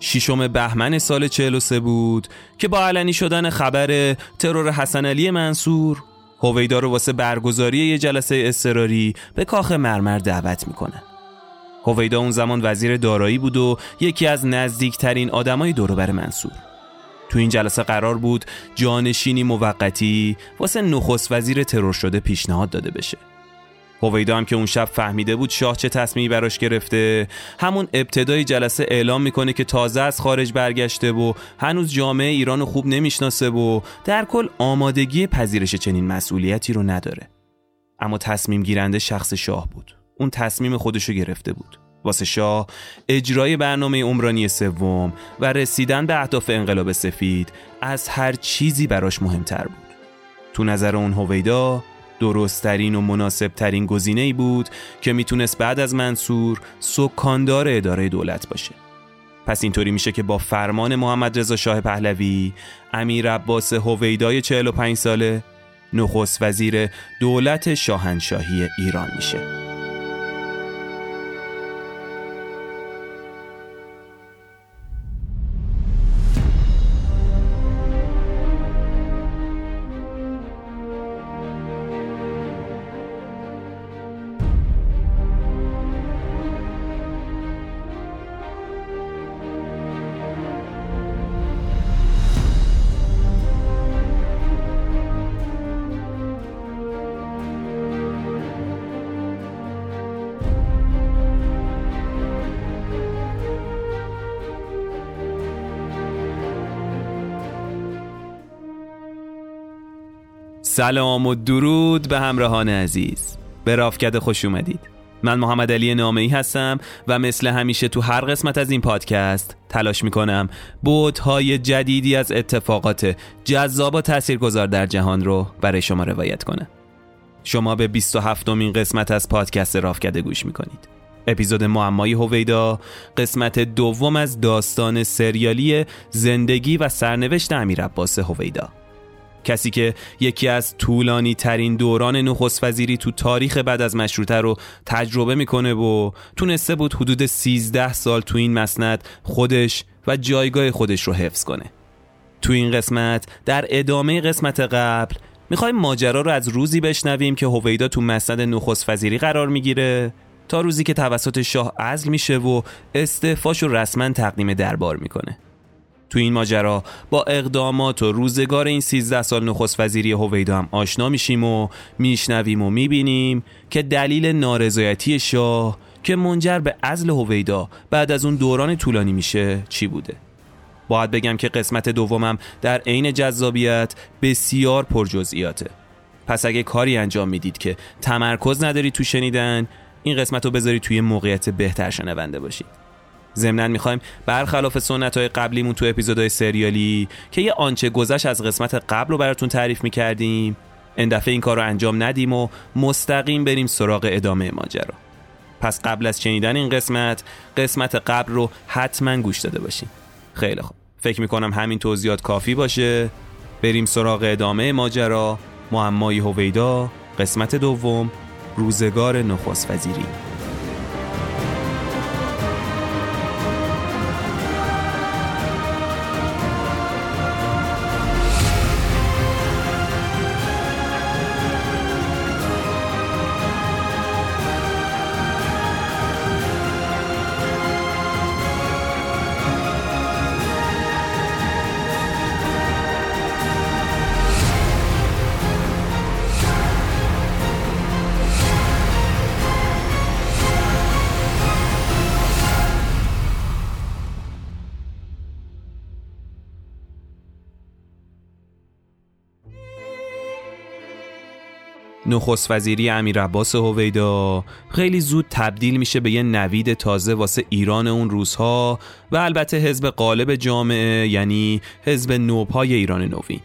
ششم بهمن سال 43 بود که با علنی شدن خبر ترور حسن علی منصور هویدا رو واسه برگزاری یه جلسه اضطراری به کاخ مرمر دعوت می‌کنه. هویدا اون زمان وزیر دارایی بود و یکی از نزدیکترین آدمای دوروبر منصور. تو این جلسه قرار بود جانشینی موقتی واسه نخست وزیر ترور شده پیشنهاد داده بشه. هویدا هم که اون شب فهمیده بود شاه چه تصمیمی براش گرفته. همون ابتدای جلسه اعلام می‌کنه که تازه از خارج برگشته و هنوز جامعه ایران خوب نمی‌شناسه و در کل آمادگی پذیرش چنین مسئولیتی رو نداره. اما تصمیم گیرنده شخص شاه بود. اون تصمیم خودشو گرفته بود. واسه شاه اجرای برنامه عمرانی سوم و رسیدن به اهداف انقلاب سفید از هر چیزی براش مهمتر بود. تو نظر اون هویدا درستترین و مناسبترین گزینه ای بود که می‌تونست بعد از منصور سکاندار اداره دولت باشه. پس اینطوری میشه که با فرمان محمد رضا شاه پهلوی امیر عباس هویدای 45 ساله نخست وزیر دولت شاهنشاهی ایران میشه. سلام و درود به همراهان عزیز. به رافکد خوش اومدید. من محمد علی نامه هستم و مثل همیشه تو هر قسمت از این پادکست تلاش می‌کنم بودهای جدیدی از اتفاقات جذاب و تاثیرگذار در جهان رو برای شما روایت کنم. شما به 27 امین قسمت از پادکست رافکده گوش می‌کنید. اپیزود معمای هویدا قسمت دوم از داستان سریالی زندگی و سرنوشت امیر عباس هویدا. کسی که یکی از طولانی ترین دوران نخست وزیری تو تاریخ بعد از مشروطه رو تجربه می‌کنه و تونسته بود حدود 13 سال تو این مسند خودش و جایگاه خودش رو حفظ کنه. تو این قسمت در ادامه قسمت قبل می‌خوایم ماجرا رو از روزی بشنویم که هویدا تو مسند نخست وزیری قرار می‌گیره تا روزی که توسط شاه عزل میشه و استعفاش رو رسما تقدیم دربار می‌کنه. تو این ماجرا. با اقدامات و روزگار این 13 سال نخست وزیری هویدا هم آشنا میشیم و میشنویم و می‌بینیم که دلیل نارضایتی شاه که منجر به عزل هویدا بعد از اون دوران طولانی میشه چی بوده؟ باید بگم که قسمت دومم در عین جذابیت بسیار پرجزئیاته. پس اگه کاری انجام می‌دید که تمرکز نداری تو شنیدن این قسمت رو بذاری توی موقعیت بهتر شنونده باشید. ضمنا می‌خوایم برخلاف سنت های قبلیمون تو اپیزودهای سریالی که یه آنچه گذشت از قسمت قبل رو براتون تعریف می‌کردیم این دفعه این کار رو انجام ندیم و مستقیم بریم سراغ ادامه ماجرا. پس قبل از شنیدن این قسمت قسمت قبل رو حتما گوش داده باشیم خیلی خوب. فکر می‌کنم همین توضیحات کافی باشه. بریم سراغ ادامه ماجرا. معمای هویدا قسمت دوم روزگار نخست وزیری نخست وزیری امیر عباس هویدا. خیلی زود تبدیل میشه به یه نوید تازه واسه ایران اون روزها و البته حزب قالب جامعه یعنی حزب نوپای ایران نوین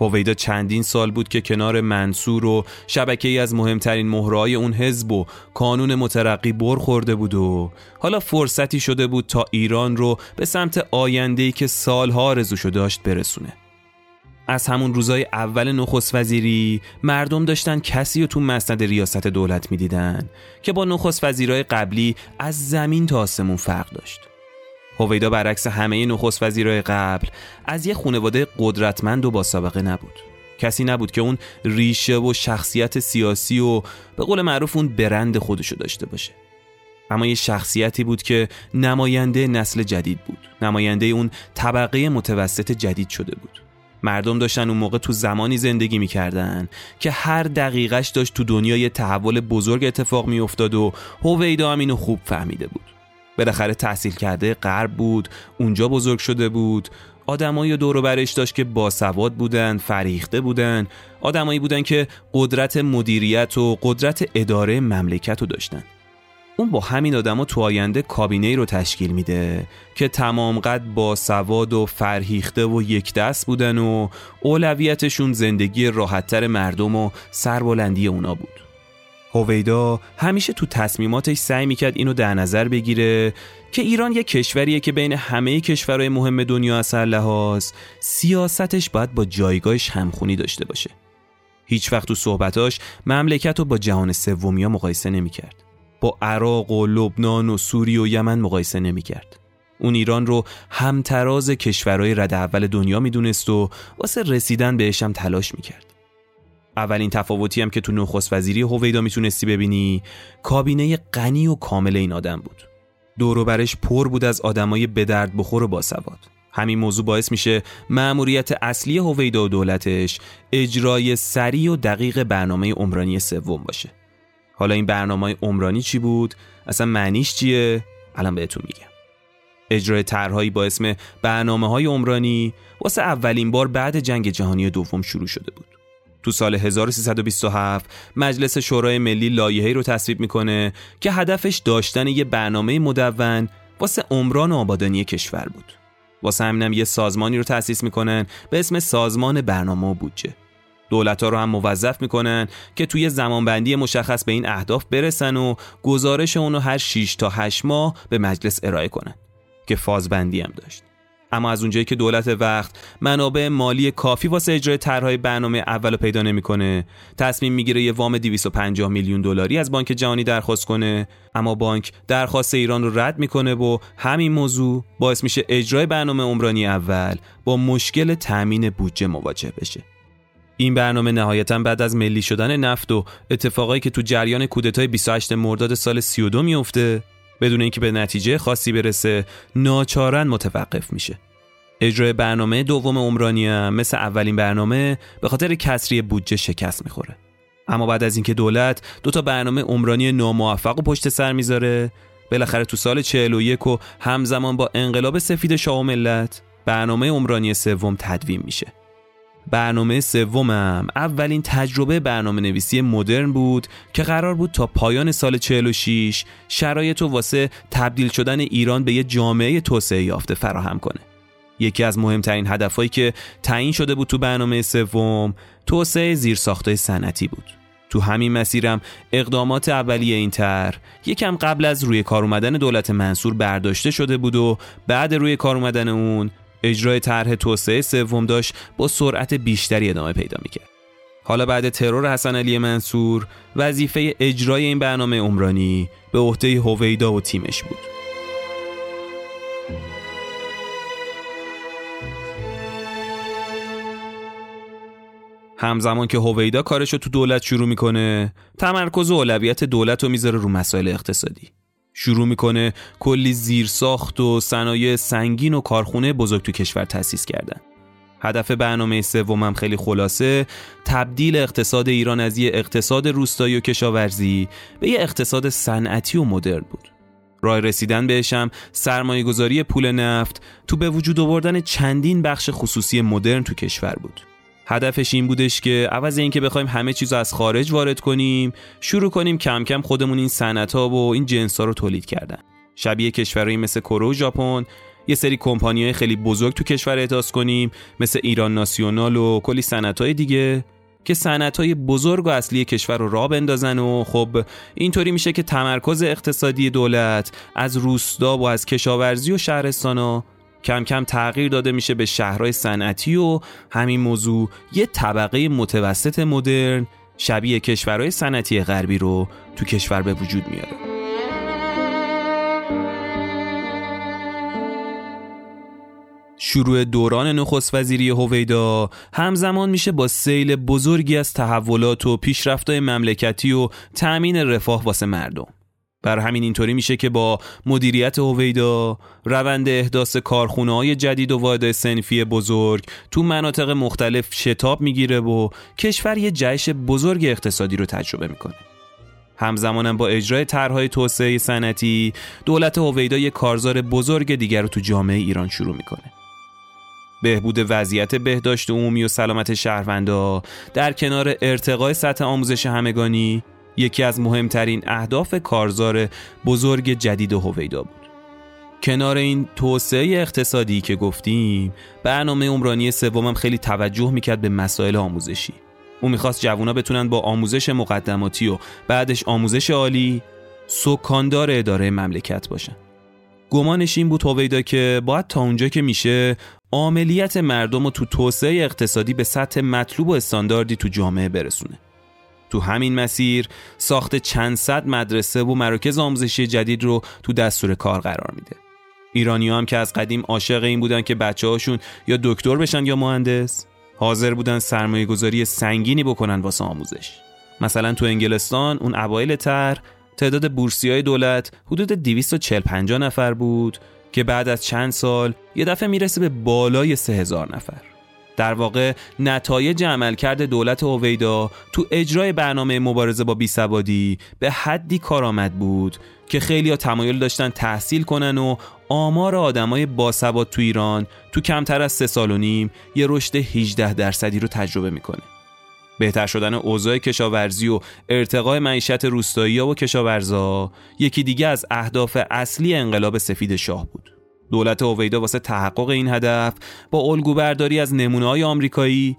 هویدا چندین سال بود که کنار منصور و شبکه ای از مهمترین مهرهای اون حزب و کانون مترقی بر خورده بود و حالا فرصتی شده بود تا ایران رو به سمت آینده‌ای که سالها رزوشو داشت برسونه. از همون روزای اول نخست وزیری مردم داشتن کسی رو تو مسند ریاست دولت می‌دیدن که با نخست وزیرای قبلی از زمین تا آسمون فرق داشت. هویدا برعکس همه نخست وزیرای قبل از یه خانواده قدرتمند و با سابقه نبود. کسی نبود که اون ریشه و شخصیت سیاسی و به قول معروف اون برند خودشو داشته باشه. اما یه شخصیتی بود که نماینده نسل جدید بود. نماینده اون طبقه متوسط جدید شده بود. مردم داشتن اون موقع تو زمانی زندگی می‌کردن که هر دقیقش داشت تو دنیا یه تحول بزرگ اتفاق میافتاد و هویدا هم اینو خوب فهمیده بود. بالاخره تحصیل کرده غرب بود اونجا بزرگ شده بود. آدمایی دور برش داشت که باسواد بودن فریخته بودن. آدمایی بودن که قدرت مدیریت و قدرت اداره مملکت رو داشتن. اون با همین آدما تو آینده کابینه رو تشکیل میده که تمام قد با سواد و فرهیخته و یک دست بودن و اولویتشون زندگی راحتتر مردم و سربلندی اونا بود. هویدا همیشه تو تصمیماتش سعی می‌کرد اینو در نظر بگیره که ایران یک کشوریه که بین همه کشورهای مهم دنیا اثر لحاظ سیاستش باید با جایگاهش همخونی داشته باشه. هیچ وقت تو صحبتاش مملکت رو با جهان سومیا مقایسه نمی‌کرد. با عراق و لبنان و سوریه و یمن مقایسه نمی‌کرد. اون ایران رو همتراز کشورهای رد اول دنیا می‌دونست و واسه رسیدن بهش هم تلاش می‌کرد. اولین تفاوتی هم که تو نخست وزیری هویدا می‌تونستی ببینی کابینه غنی و کامل این آدم بود. دور برش پر بود از آدمای به درد بخور و باسواد. همین موضوع باعث میشه مأموریت اصلی هویدا و دولتش اجرای سریع و دقیق برنامه عمرانی سوم باشه. حالا این برنامه عمرانی چی بود اصلا معنیش چیه الان بهتون میگم اجرای طرحهایی با اسم برنامه های عمرانی واسه اولین بار بعد جنگ جهانی دوم شروع شده بود تو سال 1327 مجلس شورای ملی لایحه‌ای رو تصویب می‌کنه که هدفش داشتن یه برنامه مدون واسه عمران و آبادانی کشور بود. واسه همینم یه سازمانی رو تأسیس می‌کنن به اسم سازمان برنامه و بودجه. دولت ها رو هم موظف می‌کنن که توی زمانبندی مشخص به این اهداف برسن و گزارش اونو هر 6 تا 8 ماه به مجلس ارائه کنن که فازبندی هم داشت. اما از اونجایی که دولت وقت منابع مالی کافی واسه اجرای طرحهای برنامه اول پیدا نمی‌کنه تصمیم می‌گیره یه وام 250 میلیون دلاری از بانک جهانی درخواست کنه اما بانک درخواست ایران رو رد می‌کنه و همین موضوع باعث میشه اجرای برنامه عمرانی اول با مشکل تأمین بودجه مواجه بشه این برنامه نهایتا بعد از ملی شدن نفت و اتفاقایی که تو جریان کودتای 28 مرداد سال 32 میفته بدون اینکه به نتیجه خاصی برسه ناچارن متوقف میشه. اجرای برنامه دوم عمرانی مثل اولین برنامه به خاطر کسری بودجه شکست می‌خوره. اما بعد از اینکه دولت دو تا برنامه عمرانی ناموفق و پشت سر می‌ذاره بالاخره تو سال 41 و همزمان با انقلاب سفید شاه ملت برنامه عمرانی سوم تدوین میشه. برنامه سومم اولین تجربه برنامه نویسی مدرن بود که قرار بود تا پایان سال 46 شرایط و واسه تبدیل شدن ایران به یه جامعه توسعه یافته فراهم کنه. یکی از مهمترین هدفهایی که تعیین شده بود تو برنامه سوم توسعه زیرساختهای صنعتی بود. تو همین مسیرم اقدامات اولیه این تر یکم قبل از روی کار اومدن دولت منصور برداشته شده بود و بعد روی کار اومدن اون اجرای طرح توسعه سوم داشت با سرعت بیشتری ادامه پیدا می‌کرد. حالا بعد ترور حسن علی منصور وظیفه اجرای این برنامه عمرانی به عهده هویدا و تیمش بود. همزمان که هویدا کارش رو تو دولت شروع می‌کنه تمرکز و اولویت دولت رو می‌ذاره رو مسائل اقتصادی شروع می‌کنه کلی زیرساخت و صنایع سنگین و کارخونه بزرگ تو کشور تأسیس کردن. هدف برنامه سومم خیلی خلاصه تبدیل اقتصاد ایران از یه اقتصاد روستایی و کشاورزی به یه اقتصاد صنعتی و مدرن بود. راه رسیدن بهشم سرمایه گذاری پول نفت تو به وجود آوردن چندین بخش خصوصی مدرن تو کشور بود. هدفش این بودش که عوض اینکه بخوایم همه چیز از خارج وارد کنیم شروع کنیم کم کم خودمون این صنعت ها و این جنس ها رو تولید کردن. شبیه کشورهایی مثل کره و ژاپن یه سری کمپانی های خیلی بزرگ تو کشور احداث کنیم مثل ایران ناسیونال و کلی صنعت های دیگه که صنعت های بزرگ و اصلی کشور رو را بندازن و خب اینطوری میشه که تمرکز اقتصادی دولت از روستا و از کشاورزی و شهرستان کم کم تغییر داده میشه به شهرهای صنعتی و همین موضوع یه طبقه متوسط مدرن شبیه کشورهای صنعتی غربی رو تو کشور به وجود میاره شروع دوران نخست وزیری هویدا همزمان میشه با سیل بزرگی از تحولات و پیشرفت‌های مملکتی و تأمین رفاه واسه مردم. بر همین اینطوری میشه که با مدیریت هویدا روند احداث کارخونه های جدید و واحد سنفی بزرگ تو مناطق مختلف شتاب می‌گیره و کشور یه جهش بزرگ اقتصادی رو تجربه می‌کنه. همزمانم با اجرای طرحهای توسعه صنعتی دولت هویدا یه کارزار بزرگ دیگر رو تو جامعه ایران شروع می‌کنه. بهبود وضعیت بهداشت عمومی و سلامت شهروندا در کنار ارتقای سطح آموزش همگانی یکی از مهمترین اهداف کارزار بزرگ جدید هویدا بود. کنار این توسعه اقتصادی که گفتیم برنامه عمرانی سومم خیلی توجه می‌کرد به مسائل آموزشی. او می‌خواست جوونا بتونن با آموزش مقدماتی و بعدش آموزش عالی سکاندار اداره مملکت باشن. گمانش این بود هویدا که باید تا اونجا که میشه عملیت مردم رو تو توسعه اقتصادی به سطح مطلوب و استانداردی تو جامعه برسونه. تو همین مسیر ساخت چند صد مدرسه و مراکز آموزشی جدید رو تو دستور کار قرار میده. ایرانی هم که از قدیم عاشق این بودن که بچه هاشون یا دکتر بشن یا مهندس حاضر بودن سرمایه گذاری سنگینی بکنن واسه آموزش. مثلا تو انگلستان اون اوایل تر تعداد بورسی های دولت حدود 240 نفر بود که بعد از چند سال یه دفعه می‌رسه به بالای 3000 نفر. در واقع نتایج عملکرد دولت اویدا تو اجرای برنامه مبارزه با بیسوادی به حدی کارآمد بود که خیلی ها تمایل داشتن تحصیل کنن و آمار آدمای باسواد تو ایران تو کمتر از سه سال و نیم یه رشد 18 درصدی رو تجربه می‌کنه. بهتر شدن اوضاع کشاورزی و ارتقای معیشت روستایی و کشاورزا یکی دیگه از اهداف اصلی انقلاب سفید شاه بود. دولت اویدا واسه تحقق این هدف با الگوبرداری از نمونه های آمریکایی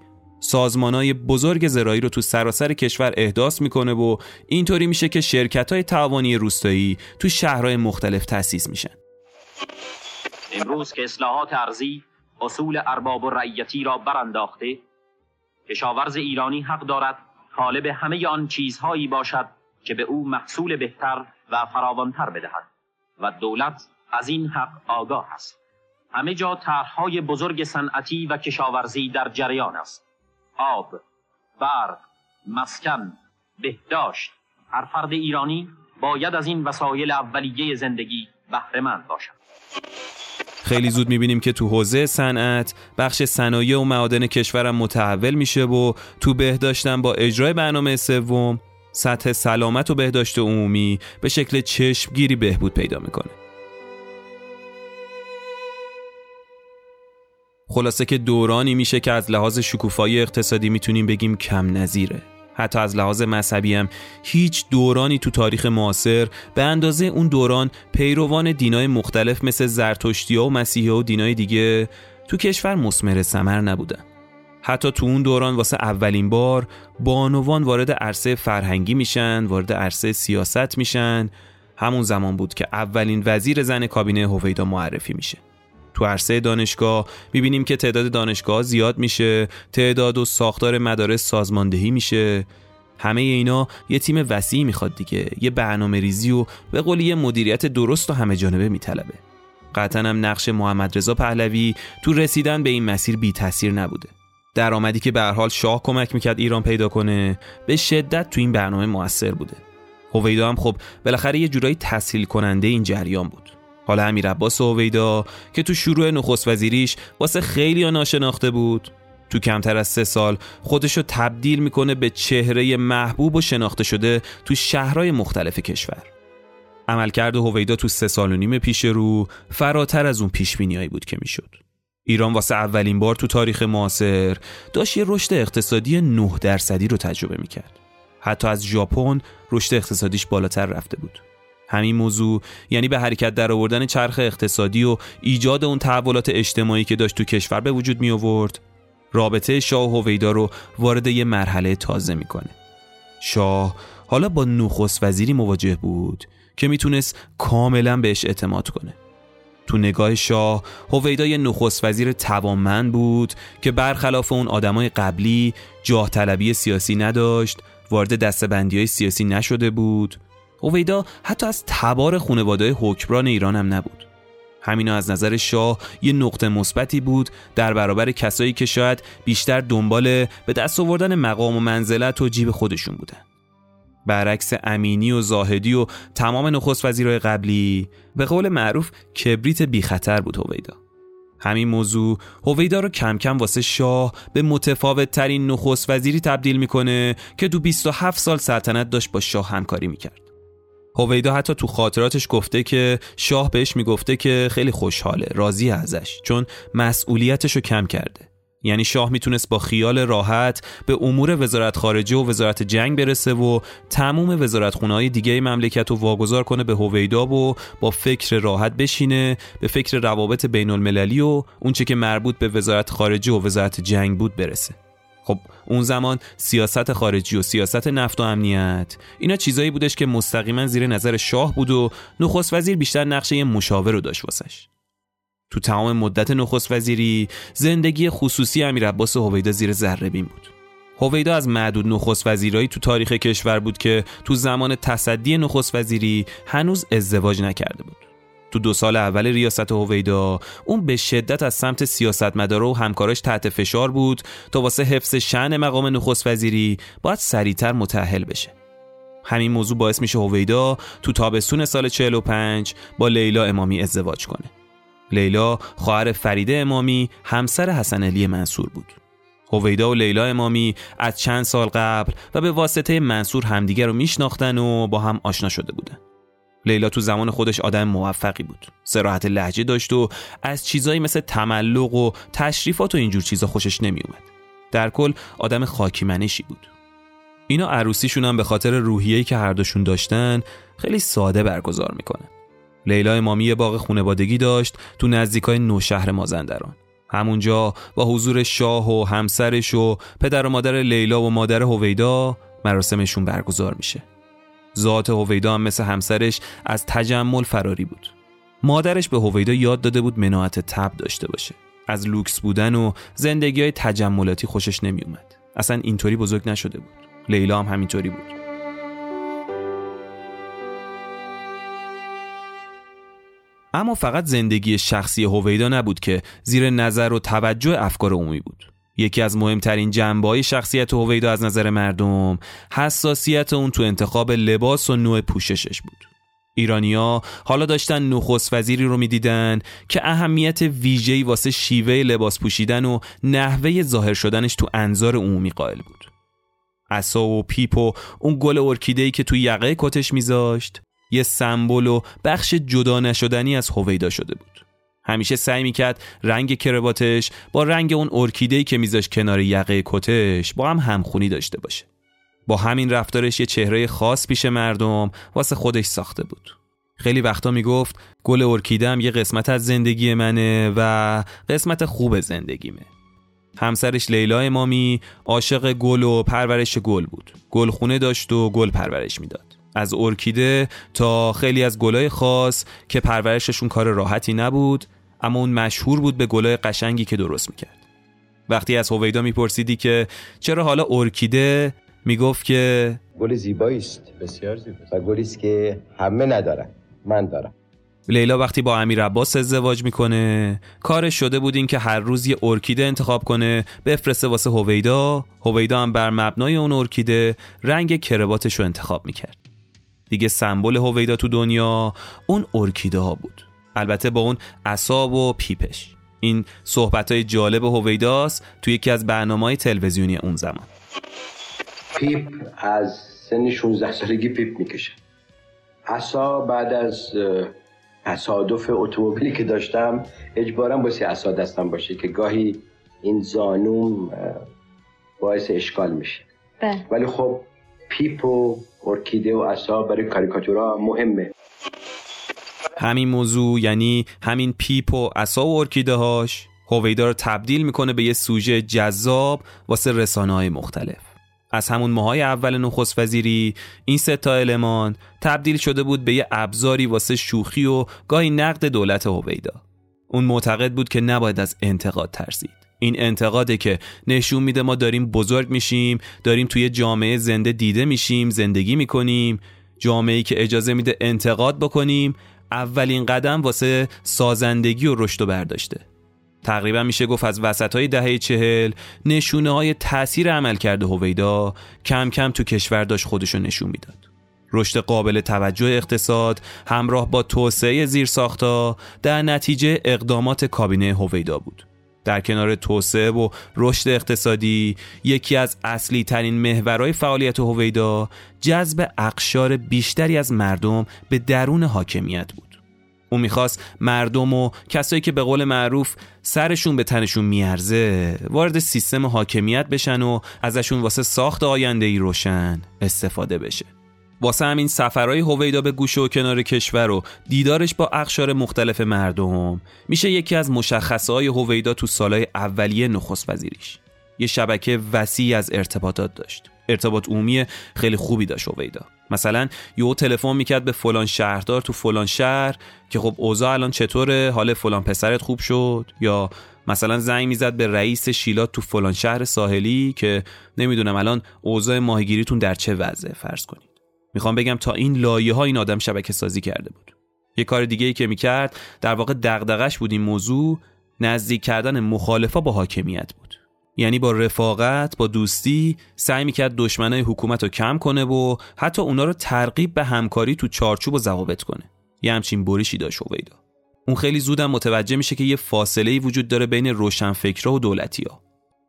های بزرگ زراعی رو تو سراسر کشور احداث می‌کنه و اینطوری میشه که شرکت های تعاونی روستایی تو شهرهای مختلف تأسیس میشن. امروز که اصلاحات ارزی اصول ارباب و رعیتی را برانداخته کشاورز ایرانی حق دارد طالب همه آن چیزهایی باشد که به او محصول بهتر و فراوانتر بدهد و دولت از این حق آگاه است. همه جا طرحهای بزرگ صنعتی و کشاورزی در جریان است. آب برق مسکن بهداشت. هر فرد ایرانی باید از این وسایل اولیه زندگی بهرهمند باشد. خیلی زود می‌بینیم که تو حوزه صنعت بخش صنایع و معادن کشورم متحول میشه و تو بهداشتن با اجرای برنامه سوم سطح سلامت و بهداشت عمومی به شکل چشمگیری بهبود پیدا می‌کنه. خلاصه که دورانی میشه که از لحاظ شکوفایی اقتصادی می‌تونیم بگیم کم نظیره. حتی از لحاظ مذهبی هم هیچ دورانی تو تاریخ معاصر به اندازه اون دوران پیروان دینای مختلف مثل زرتشتی و مسیحی و دینای دیگه تو کشور مسمر سمر نبودن. حتی تو اون دوران واسه اولین بار بانوان وارد عرصه فرهنگی میشن وارد عرصه سیاست میشن. همون زمان بود که اولین وزیر زن کابینه هویدا معرفی میشه. تو عرصه دانشگاه می‌بینیم که تعداد دانشگاه زیاد میشه تعداد و ساختار مدارس سازماندهی میشه. همه اینا یه تیم وسیعی می‌خواد دیگه یه برنامه ریزی و به قولی یه مدیریت درست و همه جانبه میطلبه. قطعا هم نقش محمد رضا پهلوی تو رسیدن به این مسیر بی تاثیر نبوده. درآمدی که به حال شاه کمک می‌کرد ایران پیدا کنه به شدت تو این برنامه موثر بوده. هویدا هم خب بالاخره یه جورایی تسهیل کننده این جریان بود. حالا امیر عباس اویدا که تو شروع نخست وزیریش واسه خیلی ناشناخته بود. تو کمتر از سه سال خودشو تبدیل می‌کنه به چهره محبوب و شناخته شده تو شهرهای مختلف کشور. عملکرد هویدا تو سه سال و نیم پیش رو فراتر از اون پیش بود که می‌شد. ایران واسه اولین بار تو تاریخ معاصر داشت یه رشد اقتصادی 9 درصدی رو تجربه می‌کرد. حتی از ژاپن رشد اقتصادیش بالاتر رفته بود. همین موضوع یعنی به حرکت در آوردن چرخ اقتصادی و ایجاد اون تحولات اجتماعی که داشت تو کشور به وجود می آورد رابطه شاه و هویدا رو وارد یه مرحله تازه می‌کنه. شاه حالا با نخست وزیری مواجه بود که می‌تونست کاملا بهش اعتماد کنه. تو نگاه شاه هویدا یه نخست وزیر توانمند بود که برخلاف اون آدمای قبلی جاه طلبی سیاسی نداشت وارد دستبندی های سیاسی نشده بود. اویدا حتی از تبار خانواده حکمران ایران هم نبود. همینا از نظر شاه یه نقطه مثبتی بود در برابر کسایی که شاید بیشتر دنبال به دست آوردن مقام و منزلت و جیب خودشون بودن. برعکس امینی و زاهدی و تمام نخست وزیرای قبلی به قول معروف کبریت بی خطر بود هویدا همین موضوع هویدا رو کم کم واسه شاه به متفاوت ترین نخست وزیری تبدیل می‌کنه که تو 27 سال سلطنت داشت با شاه همکاری می‌کرد. هویدا حتی تو خاطراتش گفته که شاه بهش می‌گفته که خیلی خوشحاله راضی ازش چون مسئولیتش رو کم کرده. یعنی شاه می‌تونست با خیال راحت به امور وزارت خارجه و وزارت جنگ برسه و تموم وزارت های دیگه مملکت رو واگذار کنه به هویدا و با فکر راحت بشینه به فکر روابط بین المللی و اونچه که مربوط به وزارت خارجه و وزارت جنگ بود برسه. خب اون زمان سیاست خارجی و سیاست نفت و امنیت اینا چیزایی بودش که مستقیما زیر نظر شاه بود و نخست وزیر بیشتر نقشه یه مشاور رو داشت واسش. تو تمام مدت نخست وزیری زندگی خصوصی امیر عباس هویدا زیر ذره بین بود. هویدا از معدود نخست وزیرایی تو تاریخ کشور بود که تو زمان تصدی نخست وزیری هنوز ازدواج نکرده بود. تو دو سال اول ریاست هویدا اون به شدت از سمت سیاستمدارا و همکاراش تحت فشار بود تا واسه حفظ شعن مقام نخست وزیری باید سریعتر متأهل بشه. همین موضوع باعث میشه هویدا تو تابستون سال 45 با لیلا امامی ازدواج کنه. لیلا خواهر فریده امامی همسر حسن علی منصور بود. هویدا و لیلا امامی از چند سال قبل و به واسطه منصور همدیگر رو میشناختن و با هم آشنا شده بودن. لیلا تو زمان خودش آدم موفقی بود. سراحت لحجه داشت و از چیزایی مثل تملق و تشریفات و اینجور چیزا خوشش نمیومد در کل آدم خاکی منشی بود. اینا عروسیشون هم به خاطر روحیه‌ای که هر دوشون داشتن خیلی ساده برگزار می‌کنن. لیلا امامی یه باغ خونوادگی داشت تو نزدیکای نوشهر مازندران. همونجا با حضور شاه و همسرش و پدر و مادر لیلا و مادر هویدا مراسمشون برگزار میشه. ذات هویدا هم مثل همسرش از تجمل فراری بود. مادرش به هویدا یاد داده بود مناعت تب داشته باشه. از لوکس بودن و زندگی های تجملاتی خوشش نمی اومد. اصلا اینطوری بزرگ نشده بود. لیلا هم همینطوری بود. اما فقط زندگی شخصی هویدا نبود که زیر نظر و توجه افکار عمومی بود. یکی از مهمترین جنبه شخصیت هویدا از نظر مردم حساسیت اون تو انتخاب لباس و نوع پوششش بود ایرانیا حالا داشتن نخست وزیری رو می‌دیدن که اهمیت ویژه‌ای واسه شیوه لباس پوشیدن و نحوه ظاهر شدنش تو انظار عمومی قائل بود. عصا و پیپ و اون گل ارکیده‌ای که تو یقه کتش میذاشت یه سمبل و بخش جدا نشدنی از هویدا شده بود. همیشه سعی می‌کرد رنگ کرباتش با رنگ اون ارکیده‌ای که میذاش کنار یقه کتش با هم همخونی داشته باشه. با همین رفتارش یه چهره خاص پیش مردم واسه خودش ساخته بود. خیلی وقتا می‌گفت گل ارکیدم یه قسمت از زندگی منه و قسمت خوب زندگیمه. همسرش لیلا امامی عاشق گل و پرورش گل بود. گلخونه داشت و گل پرورش می‌داد. از ارکیده تا خیلی از گلای خاص که پرورششون کار راحتی نبود اما اون مشهور بود به گلای قشنگی که درست می‌کرد. وقتی از هویدا میپرسیدی که چرا حالا ارکیده می‌گفت که گل زیبایی است بسیار زیباست و گلی است که همه ندارن من دارم. لیلا وقتی با امیر عباس ازدواج می‌کنه کارش شده بود این که هر روز یه ارکیده انتخاب کنه بفرسته واسه هویدا. هویدا هم بر مبنای اون ارکیده رنگ کراواتش رو انتخاب می‌کرد. دیگه سمبل هویدا تو دنیا اون ارکیده ها بود. البته با اون عصا و پیپش. این صحبت های جالب هویداست توی یکی از برنامه های تلویزیونی اون زمان. پیپ از سن 16 سالگی پیپ می‌کشه. عصا بعد از تصادف اتومبیلی که داشتم اجبارا بایستی عصا دستم باشه که گاهی این زانوم باعث اشکال میشه. بله. ولی خب پیپ و ارکیده و اصا برای کاریکاتورا مهمه. همین موضوع یعنی همین پیپ و اصا و ارکیده هاش هویدا رو تبدیل می‌کنه به یه سوژه جذاب واسه رسانه های مختلف. از همون ماهای اول نخست وزیری این سه تا المان تبدیل شده بود به یه ابزاری واسه شوخی و گاهی نقد دولت هویدا. اون معتقد بود که نباید از انتقاد ترسید. این انتقاده که نشون میده ما داریم بزرگ میشیم داریم توی جامعه زنده دیده میشیم زندگی می‌کنیم. جامعه که اجازه میده انتقاد بکنیم اولین قدم واسه سازندگی و رشد و برداشته. تقریبا میشه گفت از وسط های دهه چهل نشونه های تاثیر عمل کرده هویدا کم کم تو کشور داشت خودشو نشون می‌داد. رشد قابل توجه اقتصاد همراه با توسعه زیرساختا در نتیجه اقدامات کابینه هویدا بود. در کنار توسعه و رشد اقتصادی یکی از اصلی ترین محورهای فعالیت هویدا جذب اقشار بیشتری از مردم به درون حاکمیت بود. او می‌خواست مردم و کسایی که به قول معروف سرشون به تنشون میارزه وارد سیستم حاکمیت بشن و ازشون واسه ساخت آینده ای روشن استفاده بشه. واسه همین سفرهای هویدا به گوشه و کنار کشور و دیدارش با اقشار مختلف مردم. میشه یکی از مشخصه های هویدا تو سالهای اولیه نخست وزیریش. یه شبکه وسیع از ارتباطات داشت. ارتباط عمومی خیلی خوبی داشت هویدا. مثلا یهو تلفن می‌کرد به فلان شهردار تو فلان شهر که خب اوضاع الان چطوره؟ حال فلان پسرت خوب شد؟ یا مثلا زنگ می‌زد به رئیس شیلات تو فلان شهر ساحلی که نمی‌دونم الان اوضاع ماهیگیریتون در چه وضعه؟ فرض کنید. می‌خوام بگم تا این لایه ها این آدم شبکه سازی کرده بود. یه کار دیگه ای که می‌کرد در واقع دغدغش بود این موضوع نزدیک کردن مخالفا با حاکمیت بود. یعنی با رفاقت با دوستی سعی می‌کرد دشمنای حکومت رو کم کنه و حتی اونا رو ترغیب به همکاری تو چارچوب و ضوابط کنه. یه همچین بریشی داشت هویدا اون خیلی زودم متوجه میشه که یه فاصله وجود داره بین روشنفکرا و دولتیا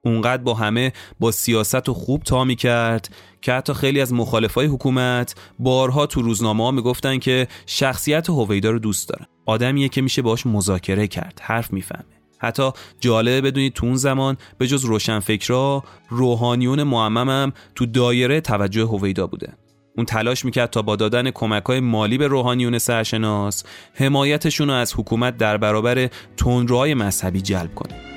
اونقدر با همه با سیاست و خوب تا می‌کرد که حتی خیلی از مخالفای حکومت بارها تو روزنامه ها که شخصیت هویدا رو دوست دارن. آدمیه که میشه باش مذاکره کرد حرف می‌فهمه. حتی جالبه بدونید تو اون زمان به جز روشنفکرا روحانیون معممم تو دایره توجه هویدا بوده. اون تلاش می‌کرد تا با دادن کمک مالی به روحانیون سرشناس حمایتشون رو از حکومت در برابر تندروهای مذهبی جلب کنه.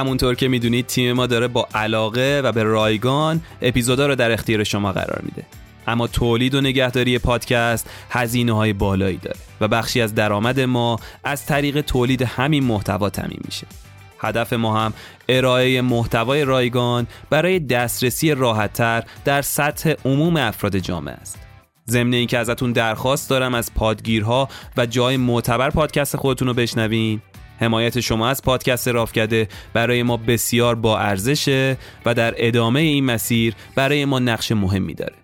همونطور که می‌دونید تیم ما داره با علاقه و به رایگان اپیزودا رو در اختیار شما قرار میده. اما تولید و نگهداری پادکست هزینه های بالایی داره و بخشی از درآمد ما از طریق تولید همین محتوا تامین میشه. هدف ما هم ارائه محتوای رایگان برای دسترسی راحتتر در سطح عموم افراد جامعه است. ضمن اینکه ازتون درخواست دارم از پادگیرها و جای معتبر پادکست خودتون رو بشنوین حمایت شما از پادکست رافکده برای ما بسیار با ارزشه و در ادامه این مسیر برای ما نقش مهمی داره.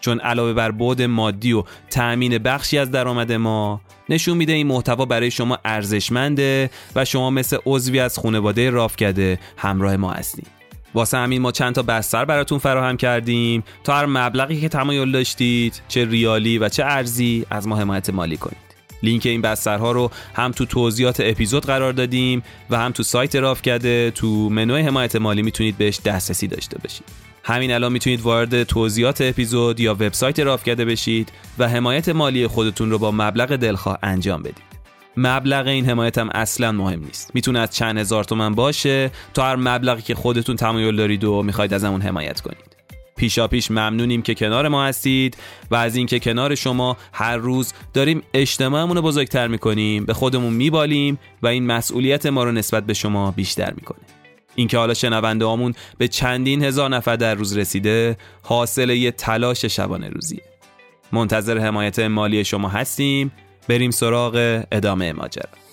چون علاوه بر بود مادی و تأمین بخشی از درآمد ما نشون میده این محتوا برای شما ارزشمنده و شما مثل عضوی از خانواده رافکده همراه ما هستید. واسه همین ما چند تا بستر براتون فراهم کردیم تا هر مبلغی که تمایل داشتید چه ریالی و چه ارزی از ما حمایت مالی کنید. لینک این بسترها رو هم تو توضیحات اپیزود قرار دادیم و هم تو سایت راف کرده. تو منوی حمایت مالی می‌تونید بهش دسترسی داشته باشید. همین الان می‌تونید وارد توضیحات اپیزود یا وبسایت راف کرده بشید و حمایت مالی خودتون رو با مبلغ دلخواه انجام بدید. مبلغ این حمایت هم اصلا مهم نیست. می‌تونه از چند هزار تومن باشه تا هر مبلغی که خودتون تمایل دارید و می‌خواید ازمون حمایت کنید. پیشا پیش ممنونیم که کنار ما هستید و از اینکه کنار شما هر روز داریم اجتماعمون رو بزرگتر می‌کنیم به خودمون میبالیم و این مسئولیت ما رو نسبت به شما بیشتر می‌کنه. اینکه حالا شنونده آمون به چندین هزار نفر در روز رسیده حاصل یه تلاش شبانه روزیه. منتظر حمایت مالی شما هستیم. بریم سراغ ادامه ماجرا.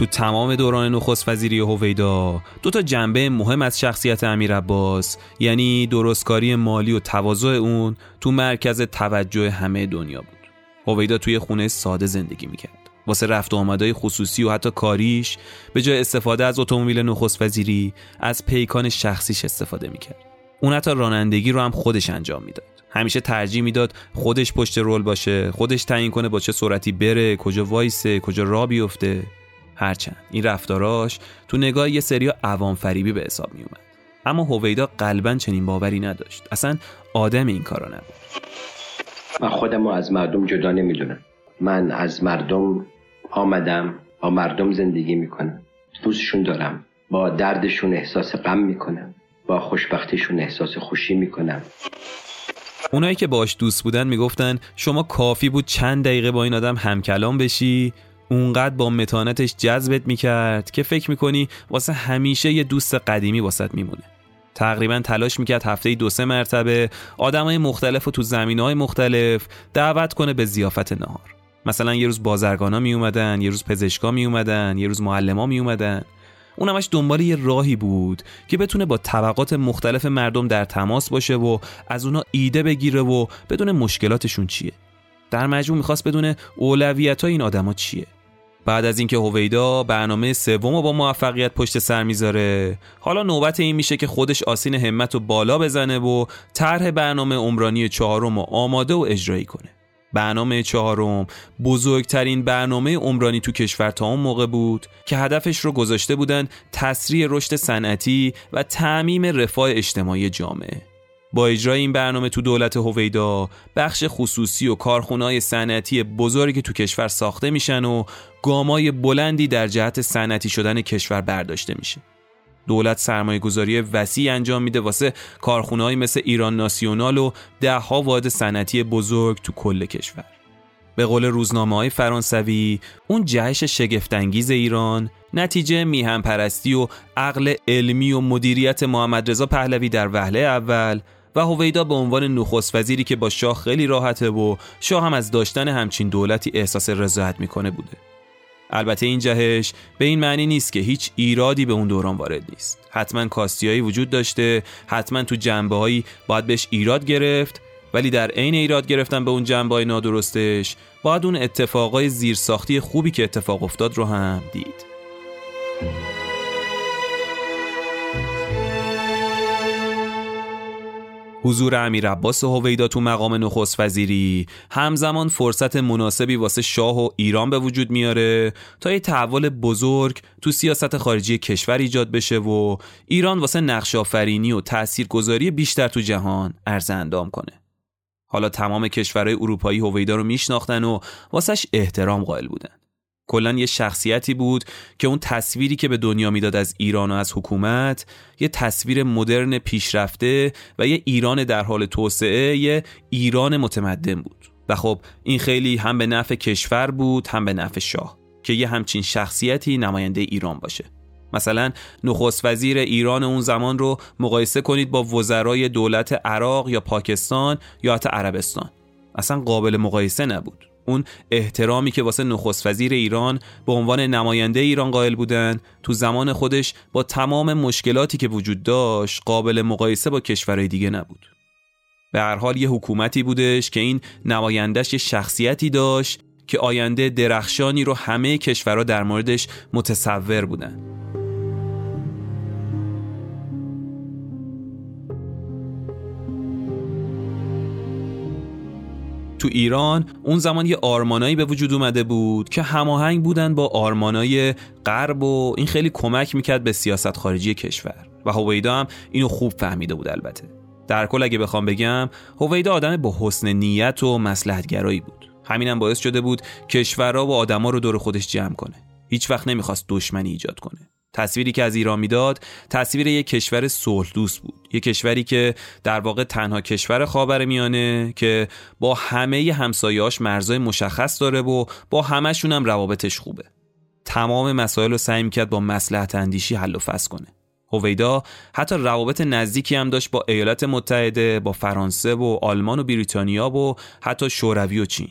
تو تمام دوران نخست وزیری هویدا. دو تا جنبه مهم از شخصیت امیر عباس یعنی درستکاری مالی و تواضع اون تو مرکز توجه همه دنیا بود. هویدا توی خونه ساده زندگی می‌کرد. واسه رفت و آمدهای خصوصی و حتی کاریش به جای استفاده از اتومبیل نخست وزیری از پیکان شخصیش استفاده می‌کرد. اون حتی رانندگی رو هم خودش انجام می‌داد. همیشه ترجیح می‌داد خودش پشت رول باشه خودش تعیین کنه با چه سرعتی بره کجا وایسه کجا را بیفته. هرچند. این رفتاراش تو نگاه یه سری عوام فریبی به حساب می اومد اما هویدا قلبا چنین باوری نداشت. اصلا آدم این کارا نبود. من خودم رو از مردم جدا نمی‌دونم. من از مردم آمدم با مردم زندگی می‌کنم. دوستشون دارم. با دردشون احساس غم می‌کنم. با خوشبختیشون احساس خوشی می‌کنم. اونایی که باش دوست بودن می‌گفتن شما کافی بود چند دقیقه با این آدم همکلام بشی؟ اونقدر با متانتش جذبت می‌کرد که فکر می‌کنی واسه همیشه یه دوست قدیمی واسط میمونه. تقریبا تلاش می‌کرد هفته دو سه مرتبه آدمای مختلف و تو زمین های مختلف دعوت کنه به زیافت نهار. مثلا یه روز بازرگانا می اومدن یه روز پزشکا می اومدن یه روز معلما می اومدن اون همش دنبال یه راهی بود که بتونه با طبقات مختلف مردم در تماس باشه و از اونا ایده بگیره و بدون مشکلاتشون چیه. در مجموع می‌خواست بدونه اولویت های این آدما چیه. بعد از اینکه هویدا برنامه سوم با موفقیت پشت سر می‌ذاره. حالا نوبت این میشه که خودش آسین همت و بالا بزنه و طرح برنامه عمرانی چهارم و آماده و اجرایی کنه. برنامه چهارم بزرگترین برنامه عمرانی تو کشور تا اون موقع بود که هدفش رو گذاشته بودن تسریع رشد صنعتی و تعمیم رفاه اجتماعی جامعه. با اجرای این برنامه تو دولت هویدا بخش خصوصی و کارخونه‌های صنعتی بزرگی تو کشور ساخته میشن و گامای بلندی در جهت صنعتی شدن کشور برداشته میشه. دولت سرمایه گذاری وسیع انجام میده واسه کارخونه مثل ایران ناسیونال و ده ها واحد صنعتی بزرگ تو کل کشور. به قول روزنامه های فرانسوی اون جهش شگفتانگیز ایران نتیجه میهم پرستی و عقل علمی و مدیریت محمد رضا پهلوی در وهله اول و هویدا به عنوان نخست وزیری که با شاه خیلی راحته و شاه هم از داشتن همچین دولتی احساس رضایت می‌کنه بوده. البته این جهش به این معنی نیست که هیچ ایرادی به اون دوران وارد نیست. حتما کاستیایی وجود داشته حتما تو جنبه هایی باید بهش ایراد گرفت ولی در عین ایراد گرفتن به اون جنبه نادرستش باید اون اتفاقای زیرساختی خوبی که اتفاق افتاد رو هم دید. حضور امیر عباس هویدا تو مقام نخست وزیری. همزمان فرصت مناسبی واسه شاه و ایران به وجود میاره تا یه تحول بزرگ تو سیاست خارجی کشور ایجاد بشه و ایران واسه نقش آفرینی و تاثیرگذاری بیشتر تو جهان ارز اندام کنه. حالا تمام کشورهای اروپایی هویدا رو میشناختن و واسش احترام قائل بودن. کلا یه شخصیتی بود که اون تصویری که به دنیا می‌داد از ایران و از حکومت یه تصویر مدرن پیشرفته و یه ایران در حال توسعه یه ایران متمدن بود. و خب این خیلی هم به نفع کشور بود هم به نفع شاه که یه همچین شخصیتی نماینده ایران باشه. مثلا نخست وزیر ایران اون زمان رو مقایسه کنید با وزرای دولت عراق یا پاکستان یا حتی عربستان. اصلا قابل مقایسه نبود. اون احترامی که واسه نخست وزیر ایران به عنوان نماینده ایران قائل بودن تو زمان خودش با تمام مشکلاتی که وجود داشت قابل مقایسه با کشورهای دیگه نبود. به هر حال یه حکومتی بودش که این نمایندش یه شخصیتی داشت که آینده درخشانی رو همه کشورها در موردش متصور بودن. تو ایران اون زمان یه آرمانایی به وجود اومده بود که هماهنگ بودن با آرمانای غرب و این خیلی کمک می‌کرد به سیاست خارجی کشور. و هویدا هم اینو خوب فهمیده بود البته. در کل اگه بخوام بگم هویدا آدم با حسن نیت و مسلحتگرایی بود. همینم باعث شده بود کشورها و آدما رو دور خودش جمع کنه. هیچ وقت نمی‌خواست دشمنی ایجاد کنه. تصویری که از ایران می‌داد تصویر یک کشور صلح دوست بود. یک کشوری که در واقع تنها کشور خاور میانه که با همه همسایه‌هاش مرزای مشخص داره و با همشون هم روابطش خوبه. تمام مسائل رو سعی می‌کرد با مسلحت اندیشی حل و فصل کنه. هویدا حتی روابط نزدیکی هم داشت با ایالات متحده با فرانسه و آلمان و بریتانیا و حتی شوروی و چین.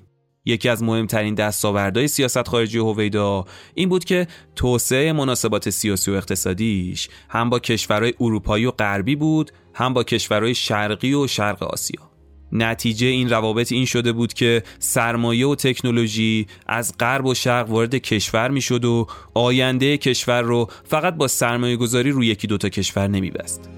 یکی از مهمترین دستاوردهای سیاست خارجی هویدا این بود که توسعه مناسبات سیاسی و اقتصادیش هم با کشورهای اروپایی و غربی بود هم با کشورهای شرقی و شرق آسیا. نتیجه این روابط این شده بود که سرمایه و تکنولوژی از غرب و شرق وارد کشور می‌شد و آینده کشور رو فقط با سرمایه گذاری روی یکی دوتا کشور نمیبست.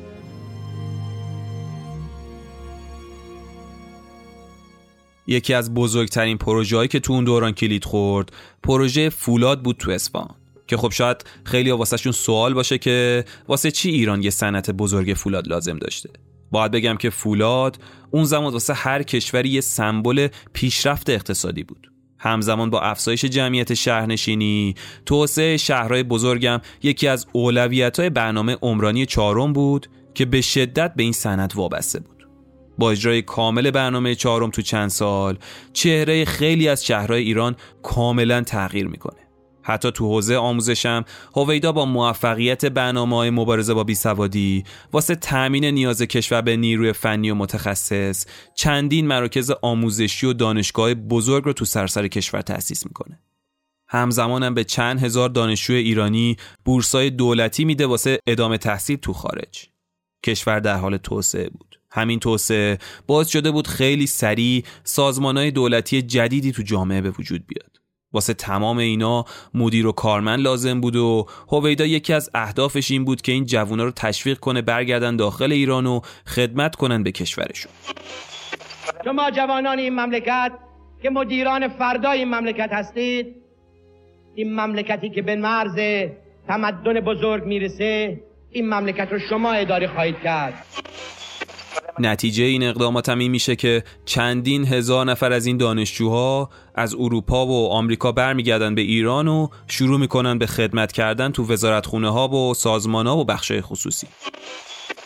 یکی از بزرگترین پروژه‌ای که تو اون دوران کلید خورد پروژه فولاد بود تو اصفهان. که خب شاید خیلی واسهشون سوال باشه که واسه چی ایران یه صنعت بزرگ فولاد لازم داشته؟ باید بگم که فولاد اون زمان واسه هر کشوری یه سمبل پیشرفت اقتصادی بود. همزمان با افزایش جمعیت شهرنشینی توسعه شهرهای بزرگم یکی از اولویت‌های برنامه عمرانی چهارم بود که به شدت به این صنعت وابسته بود. با اجرای کامل برنامه چهارم تو چند سال چهره خیلی از شهرهای ایران کاملا تغییر می‌کنه. حتی تو حوزه آموزشم هویدا با موفقیت برنامه های مبارزه با بیسوادی واسه تأمین نیاز کشور به نیروی فنی و متخصص چندین مراکز آموزشی و دانشگاه بزرگ رو تو سرسر کشور تأسیس می‌کنه. همزمانم به چند هزار دانشجوی ایرانی بورسای دولتی میده واسه ادامه تحصیل تو خارج. کشور در حال توسعه بود. همین توسعه باز شده بود خیلی سریع سازمانهای دولتی جدیدی تو جامعه به وجود بیاد. واسه تمام اینا مدیر و کارمند لازم بود و هویدا یکی از اهدافش این بود که این جوونا رو تشویق کنه برگردن داخل ایران و خدمت کنن به کشورشون. شما جوانان این مملکت که مدیران فردای این مملکت هستید این مملکتی که به مرز تمدن بزرگ می‌رسه این مملکت رو شما اداره خواهید کرد. نتیجه این اقدامات هم این میشه که چندین هزار نفر از این دانشجوها از اروپا و آمریکا برمیگردن به ایران و شروع می‌کنن به خدمت کردن تو وزارتخونه ها و سازمان ها و بخش خصوصی.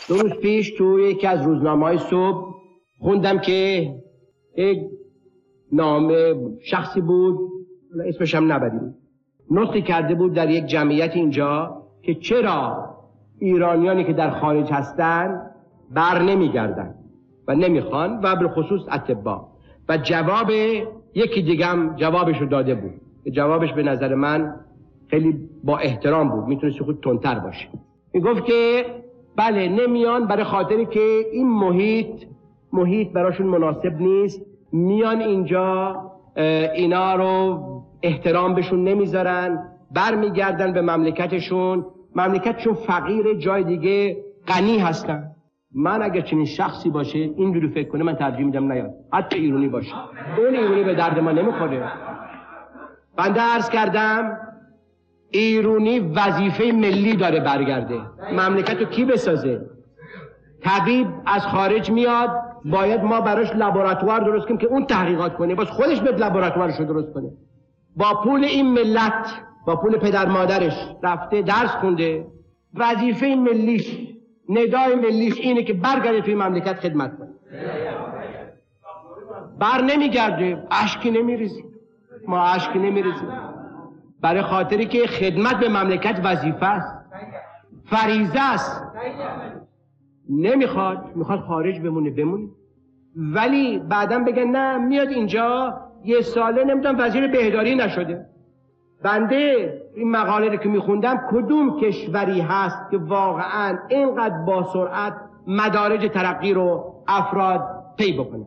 دو روز پیش تو یکی از روزنامه های صبح خوندم که یک نامه شخصی بود اسمش هم نبریم نطقی کرده بود در یک جمعیت اینجا که چرا ایرانیانی که در خارج هستند بر نمیگردن و نمی‌خوان و به خصوص اتبا و جواب یکی دیگه هم جوابش رو داده بود. جوابش به نظر من خیلی با احترام بود. می‌تونست خود تندتر باشه می‌گفت که بله نمیان برای خاطری که این محیط محیط براشون مناسب نیست. میان اینجا اینا رو احترام بهشون نمی‌ذارن. برمیگردن به مملکتشون. مملکتشون فقیر جای دیگه غنی هستن. من اگر چنین شخصی باشه اینجوری فکر کنه من ترجیح میدم نیاد. حتی ایرونی باشه. اون ایرونی به درد ما نمی‌خوره. بنده عرض کردم ایرونی وظیفه ملی داره برگرده. مملکت رو کی بسازه؟ طبیب از خارج میاد باید ما براش لابراتوار درست کنیم که اون تحقیقات کنه. باز خودش به لابراتوارش رو درست کنه. با پول این ملت با پول پدر مادرش رفته درس خونده. وظیفه ملیش ندای ملیش اینه که برگرده توی مملکت خدمت کنه. بر نمیگرده. اشکی نمیریزی ما اشکی نمیریزیم. برای خاطری که خدمت به مملکت وظیفه است. فریزه است. نمی‌خواد. می‌خواد خارج بمونه بمونه. ولی بعدا بگن نه میاد اینجا. یه ساله نمی‌دونم وزیر بهداری نشده. بنده این مقاله رو که میخوندم کدوم کشوری هست که واقعا اینقدر با سرعت مدارج ترقی رو افراد پی بکنه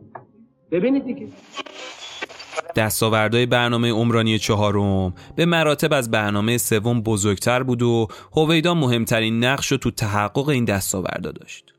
ببینید دیگه دستاوردهای برنامه عمرانی چهارم به مراتب از برنامه سوم بزرگتر بود و هویدا مهمترین نقش رو تو تحقق این دستاوردا داشت.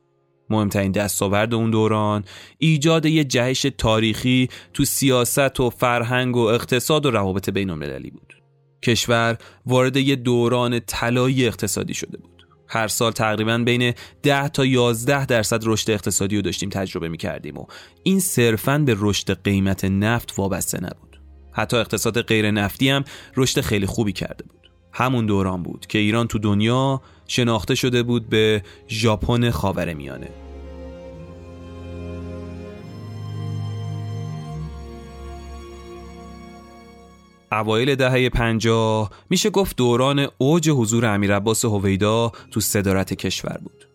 مهمترین دستاورد اون دوران ایجاد یه جهش تاریخی تو سیاست و فرهنگ و اقتصاد و روابط بین بود. کشور وارد یه دوران طلایی اقتصادی شده بود. هر سال تقریبا بین 10 تا 11 درصد رشد اقتصادی رو داشتیم تجربه می کردیم و این صرفا به رشد قیمت نفت وابسته نبود. حتی اقتصاد غیر نفتی هم رشد خیلی خوبی کرده بود. همون دوران بود که ایران تو دنیا شناخته شده بود به ژاپن خاورمیانه. اوایل دهه پنجاه میشه گفت دوران اوج حضور امیر عباس هویدا تو صدارت کشور بود.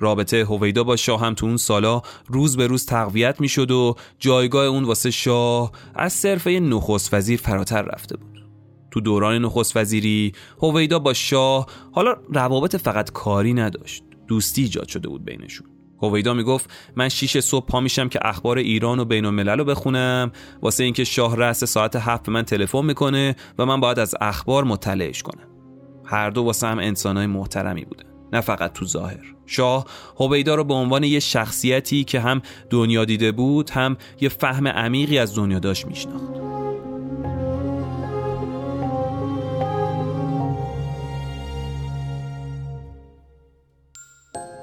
رابطه هویدا با شاه هم تو اون سالا روز به روز تقویت می‌شد و جایگاه اون واسه شاه از صرف نخست وزیر فراتر رفته بود. تو دوران نخست وزیری هویدا با شاه حالا روابط فقط کاری نداشت. دوستی ایجاد شده بود بینشون. هویدا می‌گفت من شیش صبح پا میشم که اخبار ایران و بین الملل رو بخونم. واسه اینکه شاه رأس ساعت هفت به من تلفن می‌کنه و من باید از اخبار مطلعش کنم. هر دو واسه هم انسانای محترمی بودن نه فقط تو ظاهر. شاه هویدا رو به عنوان یه شخصیتی که هم دنیا دیده بود هم یه فهم عمیقی از دنیا داشت میشناخت.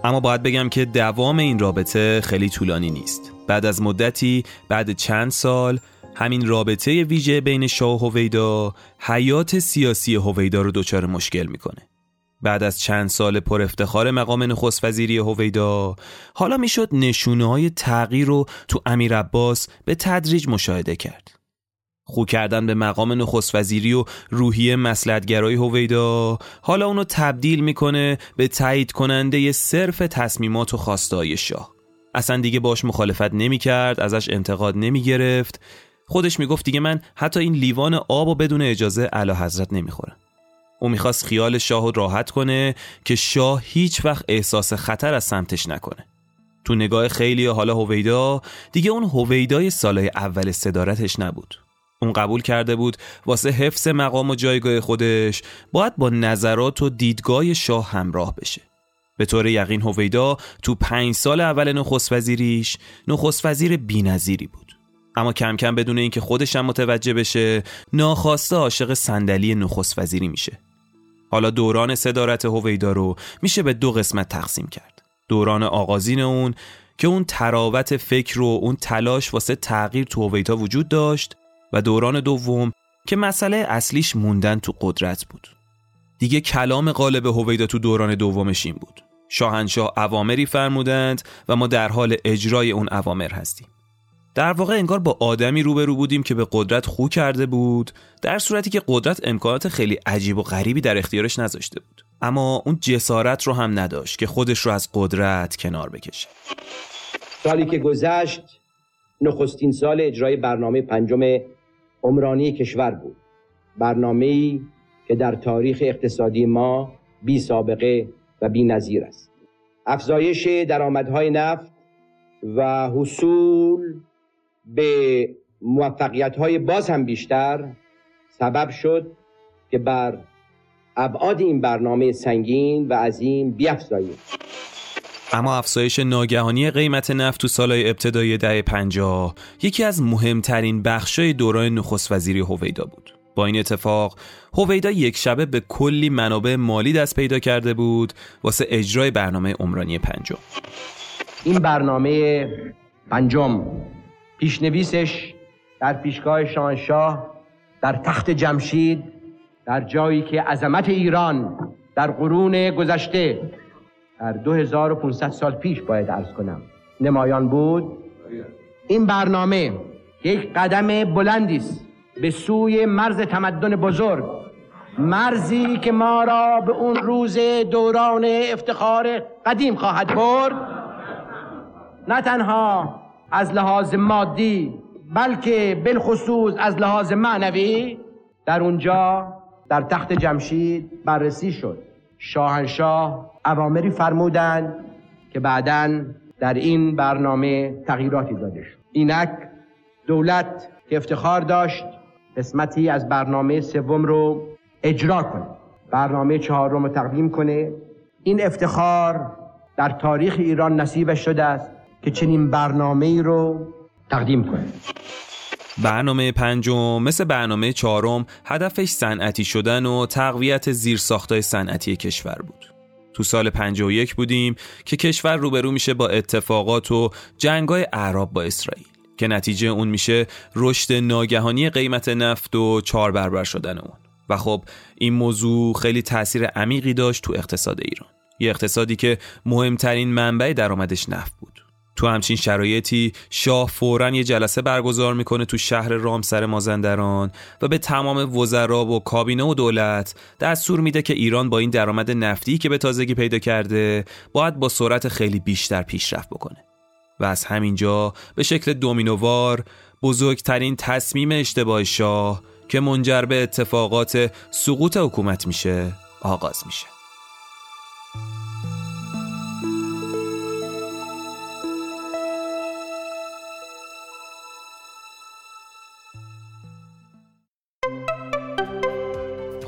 اما باید بگم که دوام این رابطه خیلی طولانی نیست. بعد از مدتی بعد چند سال همین رابطه ویژه بین شاه و هویدا حیات سیاسی هویدا رو دچار مشکل می‌کنه. بعد از چند سال پر افتخار مقام نخست وزیری هویدا حالا می‌شد نشونه های تغییر رو تو امیر عباس به تدریج مشاهده کرد. خو کردن به مقام نخست وزیری و روحیه مسلحتگرای هویدا. حالا اونو تبدیل می‌کنه به تایید کننده صرف تصمیمات و خواستای شاه. اصلا دیگه باش مخالفت نمی‌کرد ازش انتقاد نمی‌گرفت. خودش می‌گفت دیگه من حتی این لیوان آب و بدون اجازه اعلی حضرت نمی‌خورم. او می‌خواست خیال شاه راحت کنه که شاه هیچ وقت احساس خطر از سمتش نکنه. تو نگاه خیلی حالا هویدا دیگه اون هویدای سالهای اول صدارتش نبود. اون قبول کرده بود واسه حفظ مقام و جایگاه خودش باید با نظرات و دیدگاه شاه همراه بشه. به طور یقین هویدا تو پنج سال اول نخست وزیریش نخست وزیر بینظیری بود. اما کم کم بدون اینکه خودش هم متوجه بشه ناخواسته عاشق صندلی نخست وزیری میشه. حالا دوران صدارت هویدا رو میشه به دو قسمت تقسیم کرد. دوران آغازین اون که اون تراوت فکر و اون تلاش واسه تغییر تو هویدا وجود داشت و دوران دوم که مسئله اصلیش موندن تو قدرت بود. دیگه کلام غالب هویدا تو دوران دومش این بود. شاهنشاه اوامری فرمودند و ما در حال اجرای اون اوامر هستیم. در واقع انگار با آدمی روبرو بودیم که به قدرت خو کرده بود در صورتی که قدرت امکانات خیلی عجیب و غریبی در اختیارش نذاشته بود. اما اون جسارت رو هم نداشت که خودش رو از قدرت کنار بکشه. سالی که گذشت نخستین سال اجرای برنامه پنجم عمرانی کشور بود. برنامه که در تاریخ اقتصادی ما بی سابقه و بی نظیر است. افزایش درآمدهای نفت و حصول به موفقیت های باز هم بیشتر سبب شد که بر ابعاد این برنامه سنگین و عظیم بیافزاییم. اما افزایش ناگهانی قیمت نفت تو سالهای ابتدایی دهه 50 یکی از مهمترین بخشای دوران نخست وزیری هویدا بود. با این اتفاق هویدا یک شبه به کلی منابع مالی دست پیدا کرده بود واسه اجرای برنامه عمرانی پنجم. این برنامه پنجم پیشنویسش در پیشگاه شاهنشاه در تخت جمشید در جایی که عظمت ایران در قرون گذشته در 2500 سال پیش باید ارز کنم. نمایان بود؟ این برنامه یک قدم بلندی است. به سوی مرز تمدن بزرگ. مرزی که ما را به اون روز دوران افتخار قدیم خواهد برد. نه تنها از لحاظ مادی بلکه بالخصوص از لحاظ معنوی در اونجا در تخت جمشید بررسی شد. شاهنشاه اوامری فرمودند که بعدا در این برنامه تغییراتی داده شد. اینک دولت که افتخار داشت قسمتی از برنامه سوم رو اجرا کنه برنامه چهارم رو تقدیم کنه. این افتخار در تاریخ ایران نصیبش شده است که چنین برنامه ای رو تقدیم کنه. برنامه پنجم مثل برنامه چهارم هدفش صنعتی شدن و تقویت زیرساختای صنعتی کشور بود. تو سال 51 بودیم که کشور روبرو میشه با اتفاقات و جنگای اعراب با اسرائیل که نتیجه اون میشه رشد ناگهانی قیمت نفت و چهار برابر شدن اون. و خب این موضوع خیلی تاثیر عمیقی داشت تو اقتصاد ایران. یه اقتصادی که مهمترین منبع درآمدش نفت بود. تو همچین شرایطی شاه فورا یه جلسه برگزار می‌کنه تو شهر رامسر مازندران و به تمام وزرا و کابینه و دولت دستور میده که ایران با این درآمد نفتی که به تازگی پیدا کرده باید با سرعت خیلی بیشتر پیشرفت بکنه. و از همینجا به شکل دومینووار بزرگترین تصمیم اشتباه شاه که منجر به اتفاقات سقوط حکومت میشه آغاز میشه.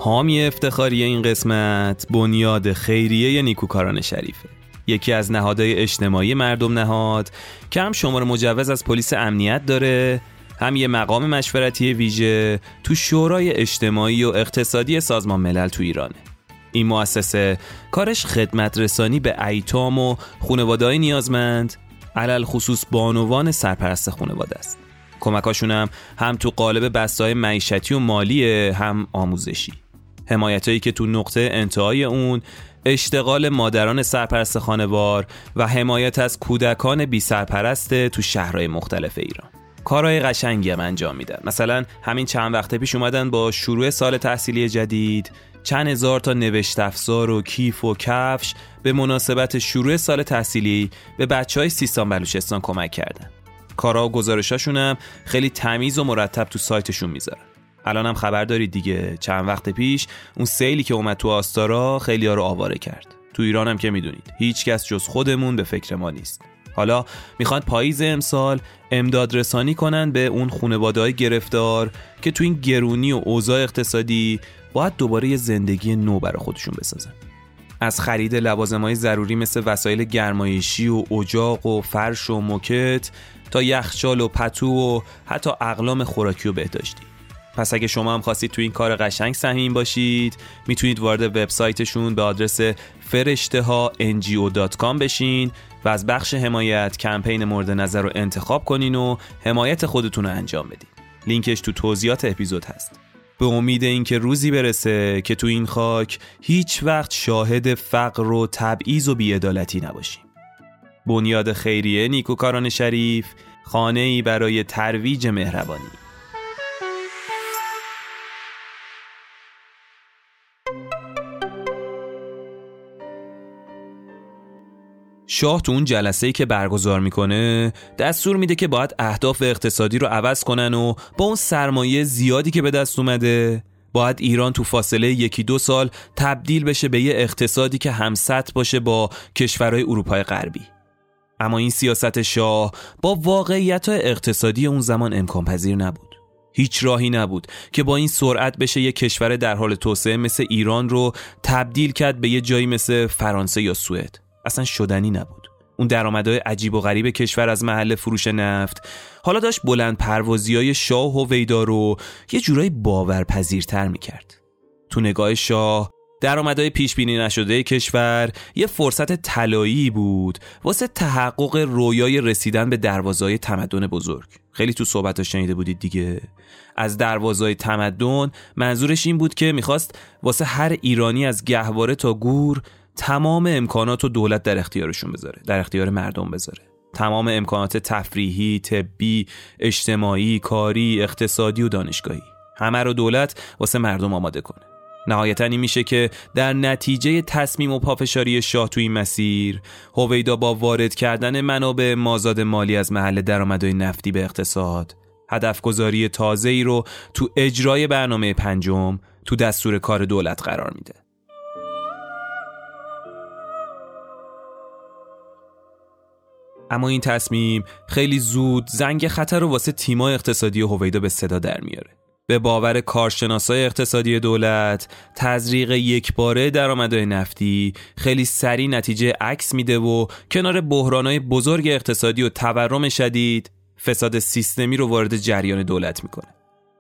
حامی افتخاری این قسمت بنیاد خیریه نیکوکاران شریفه. یکی از نهادهای اجتماعی مردم نهاد که هم شماره مجوز از پلیس امنیت داره هم یه مقام مشورتی ویژه تو شورای اجتماعی و اقتصادی سازمان ملل تو ایرانه. این مؤسسه کارش خدمت رسانی به ایتام و خانواده نیازمند علل خصوص بانوان سرپرست خانواده است. کمکاشون هم هم تو قالب بستای معیشتی و مالی هم آموزشی. حمایتایی که تو نقطه انتهای اون اشتغال مادران سرپرست خانوار و حمایت از کودکان بی سرپرست تو شهرهای مختلف ایران. کارهای قشنگی هم انجام میدن. مثلا همین چند وقته پیش اومدن با شروع سال تحصیلی جدید چند هزار تا نوشت افزار و کیف و کفش به مناسبت شروع سال تحصیلی به بچه های سیستان بلوچستان کمک کردن. کارا و گزارشاشون هم خیلی تمیز و مرتب تو سایتشون می‌ذارن. الان هم خبر دارید دیگه. چند وقت پیش اون سیلی که اومد تو آستارا خیلی ها رو آواره کرد. تو ایران هم که می‌دونید. هیچ کس جز خودمون به فکر ما نیست. حالا می‌خواد پاییز امسال امداد رسانی کنن به اون خانواده های گرفتار که تو این گرونی و اوضاع اقتصادی باید دوباره یه زندگی نو برای خودشون بسازن. از خرید لوازم های ضروری مثل وسایل گرمایشی و اجاق و فرش و موکت تا یخچال و پتو و حتی اقلام خوراکی و بهداشتی. پس اگه شما هم خواستید تو این کار قشنگ سهیم باشید می‌تونید وارد وبسایتشون به آدرس فرشته ها بشین و از بخش حمایت کمپین مورد نظر رو انتخاب کنین و حمایت خودتون رو انجام بدین. لینکش تو توضیحات اپیزود هست. به امید اینکه روزی برسه که تو این خاک هیچ وقت شاهد فقر و تبعیض و بیعدالتی نباشیم. بنیاد خیریه نیکوکاران شریف خانه ای برای ترویج مهربانی. شاه تو اون جلسه ای که برگزار می‌کنه دستور میده که باید اهداف اقتصادی رو عوض کنن و با اون سرمایه زیادی که به دست اومده باید ایران تو فاصله یکی دو سال تبدیل بشه به یه اقتصادی که همسط باشه با کشورهای اروپای غربی. اما این سیاست شاه با واقعیت اقتصادی اون زمان امکان پذیر نبود. هیچ راهی نبود که با این سرعت بشه یه کشور در حال توسعه مثل ایران رو تبدیل کرد به یه جایی مثل فرانسه یا سوئد. اصلا شدنی نبود. اون درآمدهای عجیب و غریب کشور از محل فروش نفت. حالا داشت بلند پروازی های شاه و ویدا رو یه جورایی باورپذیرتر می‌کرد. تو نگاه شاه درآمدهای پیش بینی نشده کشور یه فرصت طلایی بود واسه تحقق رویای رسیدن به دروازهای تمدن بزرگ. خیلی تو صحبت شنیده بودید دیگه. از دروازهای تمدن منظورش این بود که می‌خواست واسه هر ایرانی از گهواره تا گور تمام امکانات و دولت در اختیارشون بذاره در اختیار مردم بذاره. تمام امکانات تفریحی، طبی، اجتماعی، کاری، اقتصادی و دانشگاهی. همه رو دولت واسه مردم آماده کنه. نهایتا این میشه که در نتیجه تصمیم و پافشاری شاه تو این مسیر هویدا با وارد کردن منابع مازاد مالی از محل درآمدهای نفتی به اقتصاد هدف گذاری تازه ای رو تو اجرای برنامه پنجم تو دستور کار دولت قرار میده. اما این تصمیم خیلی زود زنگ خطر رو واسه تیمای اقتصادی هویدا به صدا در میاره. به باور کارشناسای اقتصادی دولت تزریق یک باره درآمدهای نفتی خیلی سریع نتیجه عکس میده و کنار بحرانهای بزرگ اقتصادی و تورم شدید فساد سیستمی رو وارد جریان دولت می‌کنه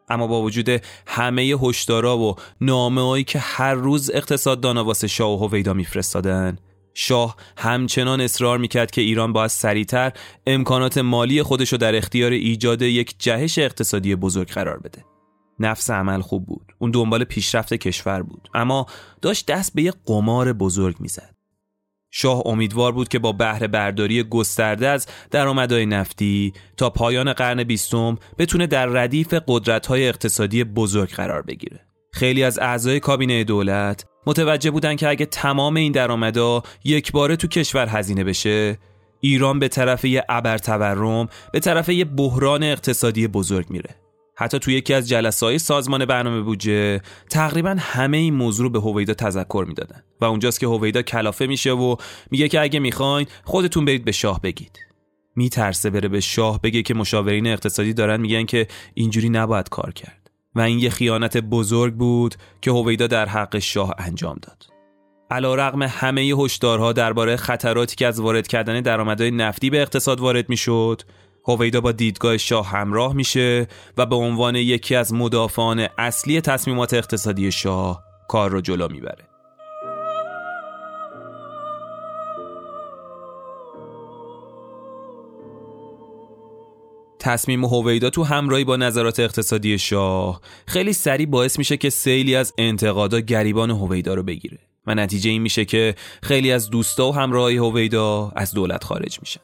اما با وجود همه هشدارا و نامه‌هایی که هر روز اقتصاددانا واسه شاه و هویدا میفرستادن شاه همچنان اصرار می‌کرد که ایران باید سریعتر امکانات مالی خودش رو در اختیار ایجاد یک جهش اقتصادی بزرگ قرار بده. نفس عمل خوب بود. اون دنبال پیشرفت کشور بود. اما داشت دست به یک قمار بزرگ می‌زد. شاه امیدوار بود که با بهره برداری گسترده از درآمدهای نفتی تا پایان قرن بیستم بتونه در ردیف قدرت‌های اقتصادی بزرگ قرار بگیره. خیلی از اعضای کابینه دولت متوجه بودن که اگه تمام این درآمدا یک باره تو کشور هزینه بشه ایران به طرف یه ابر تورم به طرف یه بحران اقتصادی بزرگ میره. حتی تو یکی از جلسه سازمان برنامه بودجه تقریبا همه این موضوع به هویدا تذکر می‌دادن و اونجاست که هویدا کلافه میشه و میگه که اگه می‌خواین خودتون برید به شاه بگید. میترسه بره به شاه بگه که مشاورین اقتصادی دارن میگن که اینجوری نباید کار کرد. و این یه خیانت بزرگ بود که هویدا در حق شاه انجام داد. علا رقم همه هشدارها درباره خطراتی که از وارد کردن درآمدهای نفتی به اقتصاد وارد می‌شد، هویدا با دیدگاه شاه همراه میشه و به عنوان یکی از مدافعان اصلی تصمیمات اقتصادی شاه کار رو جلو می‌بره. تصمیم هویدا تو همراهی با نظرات اقتصادی شاه خیلی سریع باعث میشه که سیلی از انتقادا گریبان هویدا رو بگیره و نتیجه این میشه که خیلی از دوستا و همراهی هویدا از دولت خارج میشن.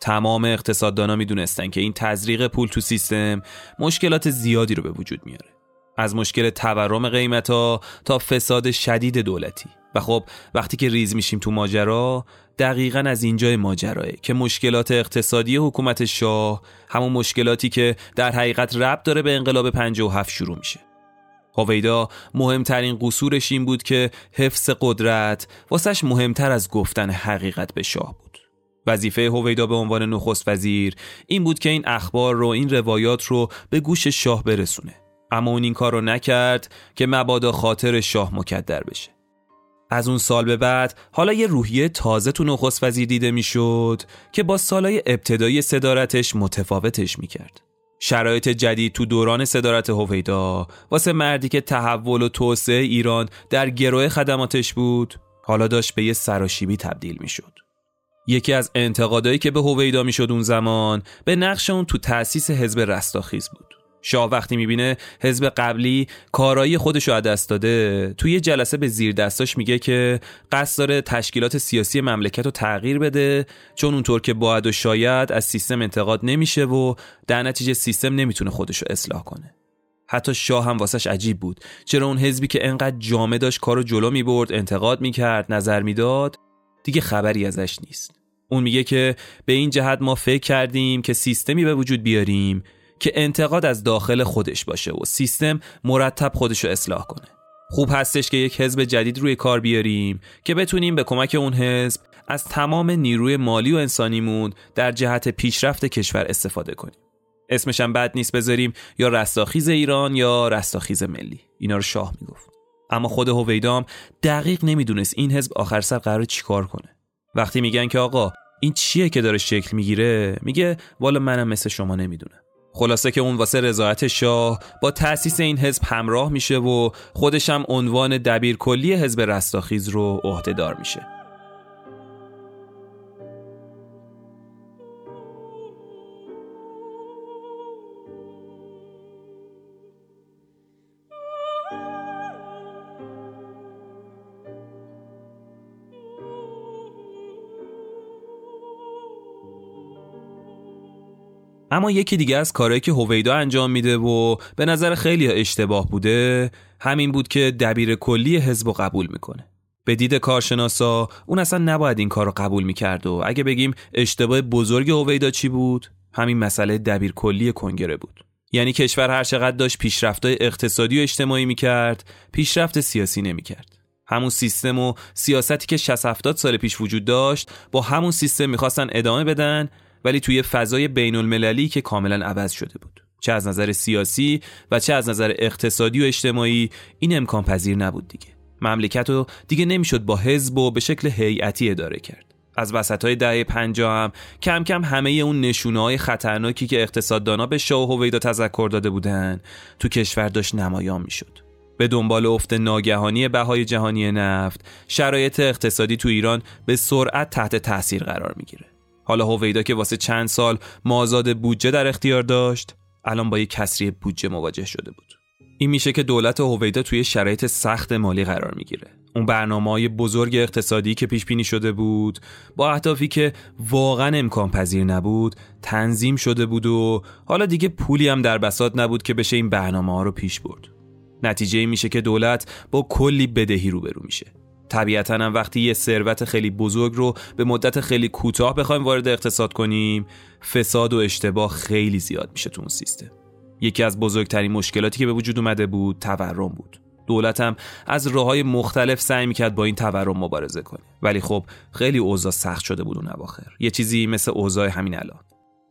تمام اقتصاددانا می‌دونستن که این تزریق پول تو سیستم مشکلات زیادی رو به وجود میاره. از مشکل تورم قیمت ها تا فساد شدید دولتی. و خب وقتی که ریز میشیم تو ماجرا دقیقا از اینجای ماجراه که مشکلات اقتصادی حکومت شاه همون مشکلاتی که در حقیقت ربط داره به انقلاب 57 شروع میشه. هویدا مهمترین قصورش این بود که حفظ قدرت واسش مهمتر از گفتن حقیقت به شاه بود. وظیفه هویدا به عنوان نخست وزیر این بود که این اخبار رو این روایات رو به گوش شاه برسونه. اما اون این کار رو نکرد که مبادا خاطر شاه مکدر بشه. از اون سال به بعد حالا یه روحیه تازه تو نخست وزیر دیده می‌شد که با سالای ابتدایی صدارتش متفاوتش می‌کرد. شرایط جدید تو دوران صدارت هویدا واسه مردی که تحول و توسعه ایران در گروه خدماتش بود حالا داشت به یه سراشیبی تبدیل می‌شد. یکی از انتقادایی که به هویدا می‌شد اون زمان به نقش اون تو تأسیس حزب رستاخیز بود. شاه وقتی می‌بینه حزب قبلی کارایی خودش رو دست داده. توی جلسه به زیر دستاش میگه که قصد داره تشکیلات سیاسی مملکت رو تغییر بده چون اونطور که باید و شاید از سیستم انتقاد نمیشه و در نتیجه سیستم نمی‌تونه خودش رو اصلاح کنه. حتی شاه هم واسش عجیب بود. چرا اون حزبی که انقدر جامع داشت کارو جلو می‌برد انتقاد می‌کرد نظر می‌داد؟ دیگه خبری ازش نیست. اون میگه که به این جهت ما فکر کردیم که سیستمی به وجود بیاریم که انتقاد از داخل خودش باشه و سیستم مرتب خودش رو اصلاح کنه. خوب هستش که یک حزب جدید روی کار بیاریم که بتونیم به کمک اون حزب از تمام نیروی مالی و انسانیمون در جهت پیشرفت کشور استفاده کنیم. اسمش هم بد نیست بذاریم یا رستاخیز ایران یا رستاخیز ملی. اینا رو شاه می‌گفت. اما خود هویدام دقیق نمی‌دونست این حزب آخر سر قرار چیکار کنه. وقتی میگن که آقا این چیه که داره شکل می‌گیره؟ میگه والا منم مثل شما نمی‌دونم. خلاصه که اون واسه رضایت شاه با تأسیس این حزب همراه میشه و خودش هم عنوان دبیر کلی حزب رستاخیز رو عهدهدار میشه. اما یکی دیگه از کارهایی که هویدا انجام میده و به نظر خیلی اشتباه بوده همین بود که دبیر کلی حزب قبول می‌کنه. به دید کارشناسا اون اصلا نباید این کار رو قبول می‌کرد و اگه بگیم اشتباه بزرگ هویدا چی بود؟ همین مسئله دبیر کلی کنگره بود. یعنی کشور هر چقدر داشت پیشرفت‌های اقتصادی و اجتماعی می‌کرد پیشرفت سیاسی نمی‌کرد. همون سیستم و سیاستی که 60 70 سال پیش وجود داشت با همون سیستم می‌خواستن ادامه بدن ولی توی فضای بین المللی که کاملا عوض شده بود. چه از نظر سیاسی و چه از نظر اقتصادی و اجتماعی این امکان پذیر نبود دیگه. مملکت رو دیگه نمی‌شد با حزب و به شکل هیئتی اداره کرد. از وسط های دهه پنجاه هم کم کم همه اون نشونه های خطرناکی که اقتصاددانا به شاه و هویدا تذکر داده بودن تو کشور داشت نمایان می‌شد. به دنبال افت ناگهانی بهای جهانی نفت شرایط اقتصادی تو ایران به سرعت تحت تاثیر قرار می‌گیره. حالا هویدا که واسه چند سال مازاد بودجه در اختیار داشت الان با یک کسری بودجه مواجه شده بود. این میشه که دولت هویدا توی شرایط سخت مالی قرار می‌گیره. اون برنامه های بزرگ اقتصادی که پیش بینی شده بود با اهدافی که واقعا امکان پذیر نبود تنظیم شده بود و حالا دیگه پولی هم در بساط نبود که بشه این برنامه ها رو پیش برد. نتیجه میشه که دولت با کلی بدهی روبرو میشه. طبیعتا هم وقتی یه ثروت خیلی بزرگ رو به مدت خیلی کوتاه بخوایم وارد اقتصاد کنیم فساد و اشتباه خیلی زیاد میشه تو اون سیستم. یکی از بزرگترین مشکلاتی که به وجود اومده بود تورم بود. دولت هم از راه های مختلف سعی می‌کرد با این تورم مبارزه کنه. ولی خب خیلی اوضاع سخت شده بود اون اواخر. یه چیزی مثل اوضاع همین الان.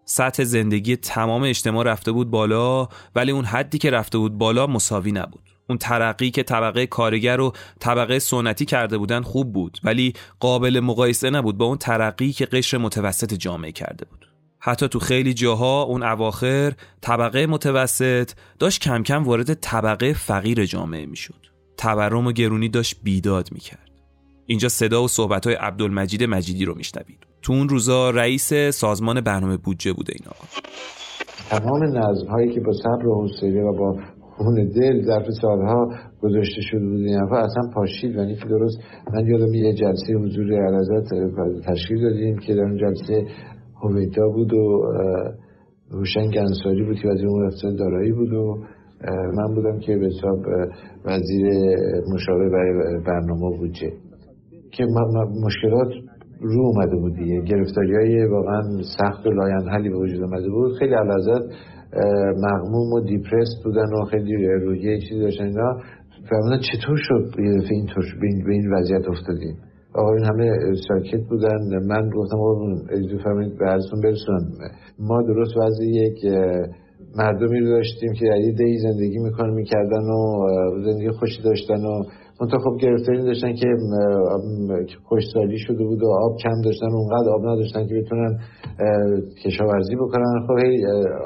سطح زندگی تمام اجتماع رفته بود بالا ولی اون حدی که رفته بود بالا مساوی نبود. اون ترقی که طبقه کارگر و طبقه سنتی کرده بودن خوب بود ولی قابل مقایسه نبود با اون ترقی که قشر متوسط جامعه کرده بود. حتی تو خیلی جاها اون اواخر طبقه متوسط داشت کم کم وارد طبقه فقیر جامعه می‌شد. تورم و گرونی داشت بیداد می‌کرد. اینجا صدا و صحبت های عبدالمجید مجیدی رو میشنوید. تو اون روزا رئیس سازمان برنامه بودجه بوده این آقا. تمام نظم هایی که با صبر و حوصله و با خون دل ظرف سالها گذاشته شده بود این اصلا پاشید. و که درست من یادم یه جلسه حضور علازت تشکیل دادیم که در اون جلسه هویدا بود و روشن گنساری بود که وزیر امور دارایی بود و من بودم که به حساب وزیر مشاور برای برنامه بودجه که مشکلات رو اومده بود دیگه. گرفتاری های واقعا سخت و لاینحلی به وجود اومده بود. خیلی علازت مغموم و دیپرس بودن و خیلی رویه چیزی داشتن اینا. فرمودن چطور شد یه دفعه این به این وضعیت افتادیم آقایون همه ساکت بودن. من گفتم آقا اجازه فرمایید به ازتون برسونم. ما درست وضع یک مردمی رو داشتیم که در یه دی زندگی می‌کنن می‌کردن و زندگی خوشی داشتن و منتها خب گرفتاری داشتن که خوشسالی شده بود و آب کم داشتن اونقدر آب نداشتن که بتونن کشاورزی بکنن. خب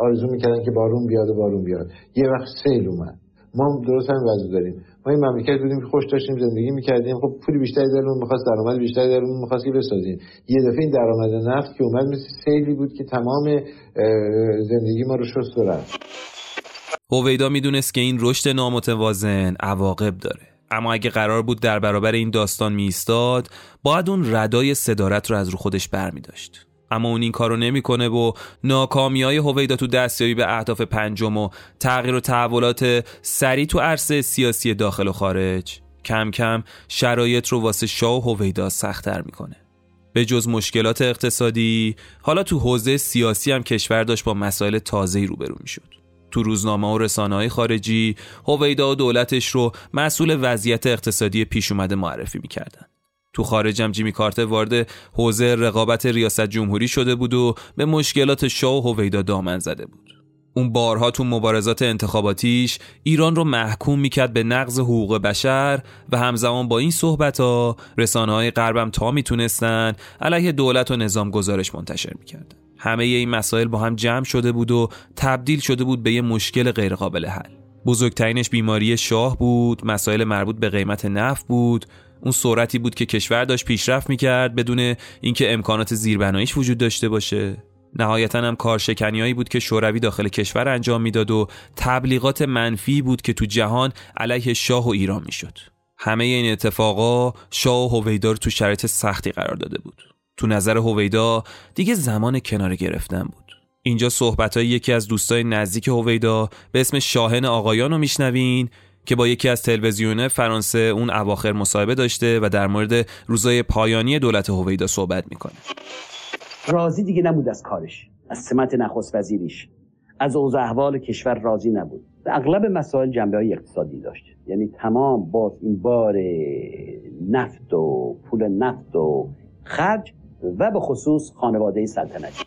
آرزو می‌کردن که بارون بیاد و بارون بیاد. یه وقت سیل اومد. ما درست هم وضع داریم. ما این مملکت بودیم که خوش داشتیم زندگی می‌کردیم. خب پولی بیشتری درمون می‌خواست درآمد بیشتری درمون می‌خواست که بسازیم. یه دفعه این درآمد نفت که اومد مثل سیلی بود که تمام زندگی ما رو شست و رفت. هویدا می‌دونست که این رشد نامتوازن عواقب داره. اما اگه قرار بود در برابر این داستان میستاد باید اون ردای صدارت رو از رو خودش برمی داشت اما اون این کارو نمی‌کنه و ناکامی های هویدا تو دستیابی به اهداف پنجم و تغییر و تحولات سریع تو عرصه سیاسی داخل و خارج کم کم شرایط رو واسه شاه و هویدا سختتر می‌کنه. به جز مشکلات اقتصادی حالا تو حوزه سیاسی هم کشور داشت با مسائل تازه‌ای روبرو می‌شد. تو روزنامه و رسانه خارجی هویدا و دولتش رو مسئول وضعیت اقتصادی پیش اومده معرفی می‌کردن. تو خارجم جیمی کارتر وارد حوزه رقابت ریاست جمهوری شده بود و به مشکلات شاه و هویدا دامن زده بود. اون بارها تو مبارزات انتخاباتیش ایران رو محکوم می‌کرد به نقض حقوق بشر و همزمان با این صحبت ها رسانه های غربم تا می‌تونستن علیه دولت و نظام گزارش منتشر می‌کردن. همه این مسائل با هم جمع شده بود و تبدیل شده بود به یه مشکل غیرقابل حل. بزرگترینش بیماری شاه بود مسائل مربوط به قیمت نفت بود. اون سرعتی بود که کشور داشت پیشرفت می‌کرد بدون اینکه امکانات زیربناییش وجود داشته باشه. نهایتا هم کارشکنیایی بود که شوروی داخل کشور انجام می‌داد و تبلیغات منفی بود که تو جهان علیه شاه و ایران می‌شد. همه این اتفاقا شاه و هویدا تو شرایط سختی قرار داده بود. تو نظر هویدا دیگه زمان کنار گرفتن بود. اینجا صحبت های یکی از دوستای نزدیک هویدا به اسم شاهن آقایان رو میشنوین که با یکی از تلویزیون فرانسه اون اواخر مصاحبه داشته و در مورد روزای پایانی دولت هویدا صحبت می‌کنه. راضی دیگه نبود از کارش از سمت نخست وزیریش. از اوضاع احوال کشور راضی نبود. اغلب مسائل جنبه های اقتصادی داشت. یعنی تمام با این بار نفت و پول نفت و خرج و به خصوص خانواده سلطنتی.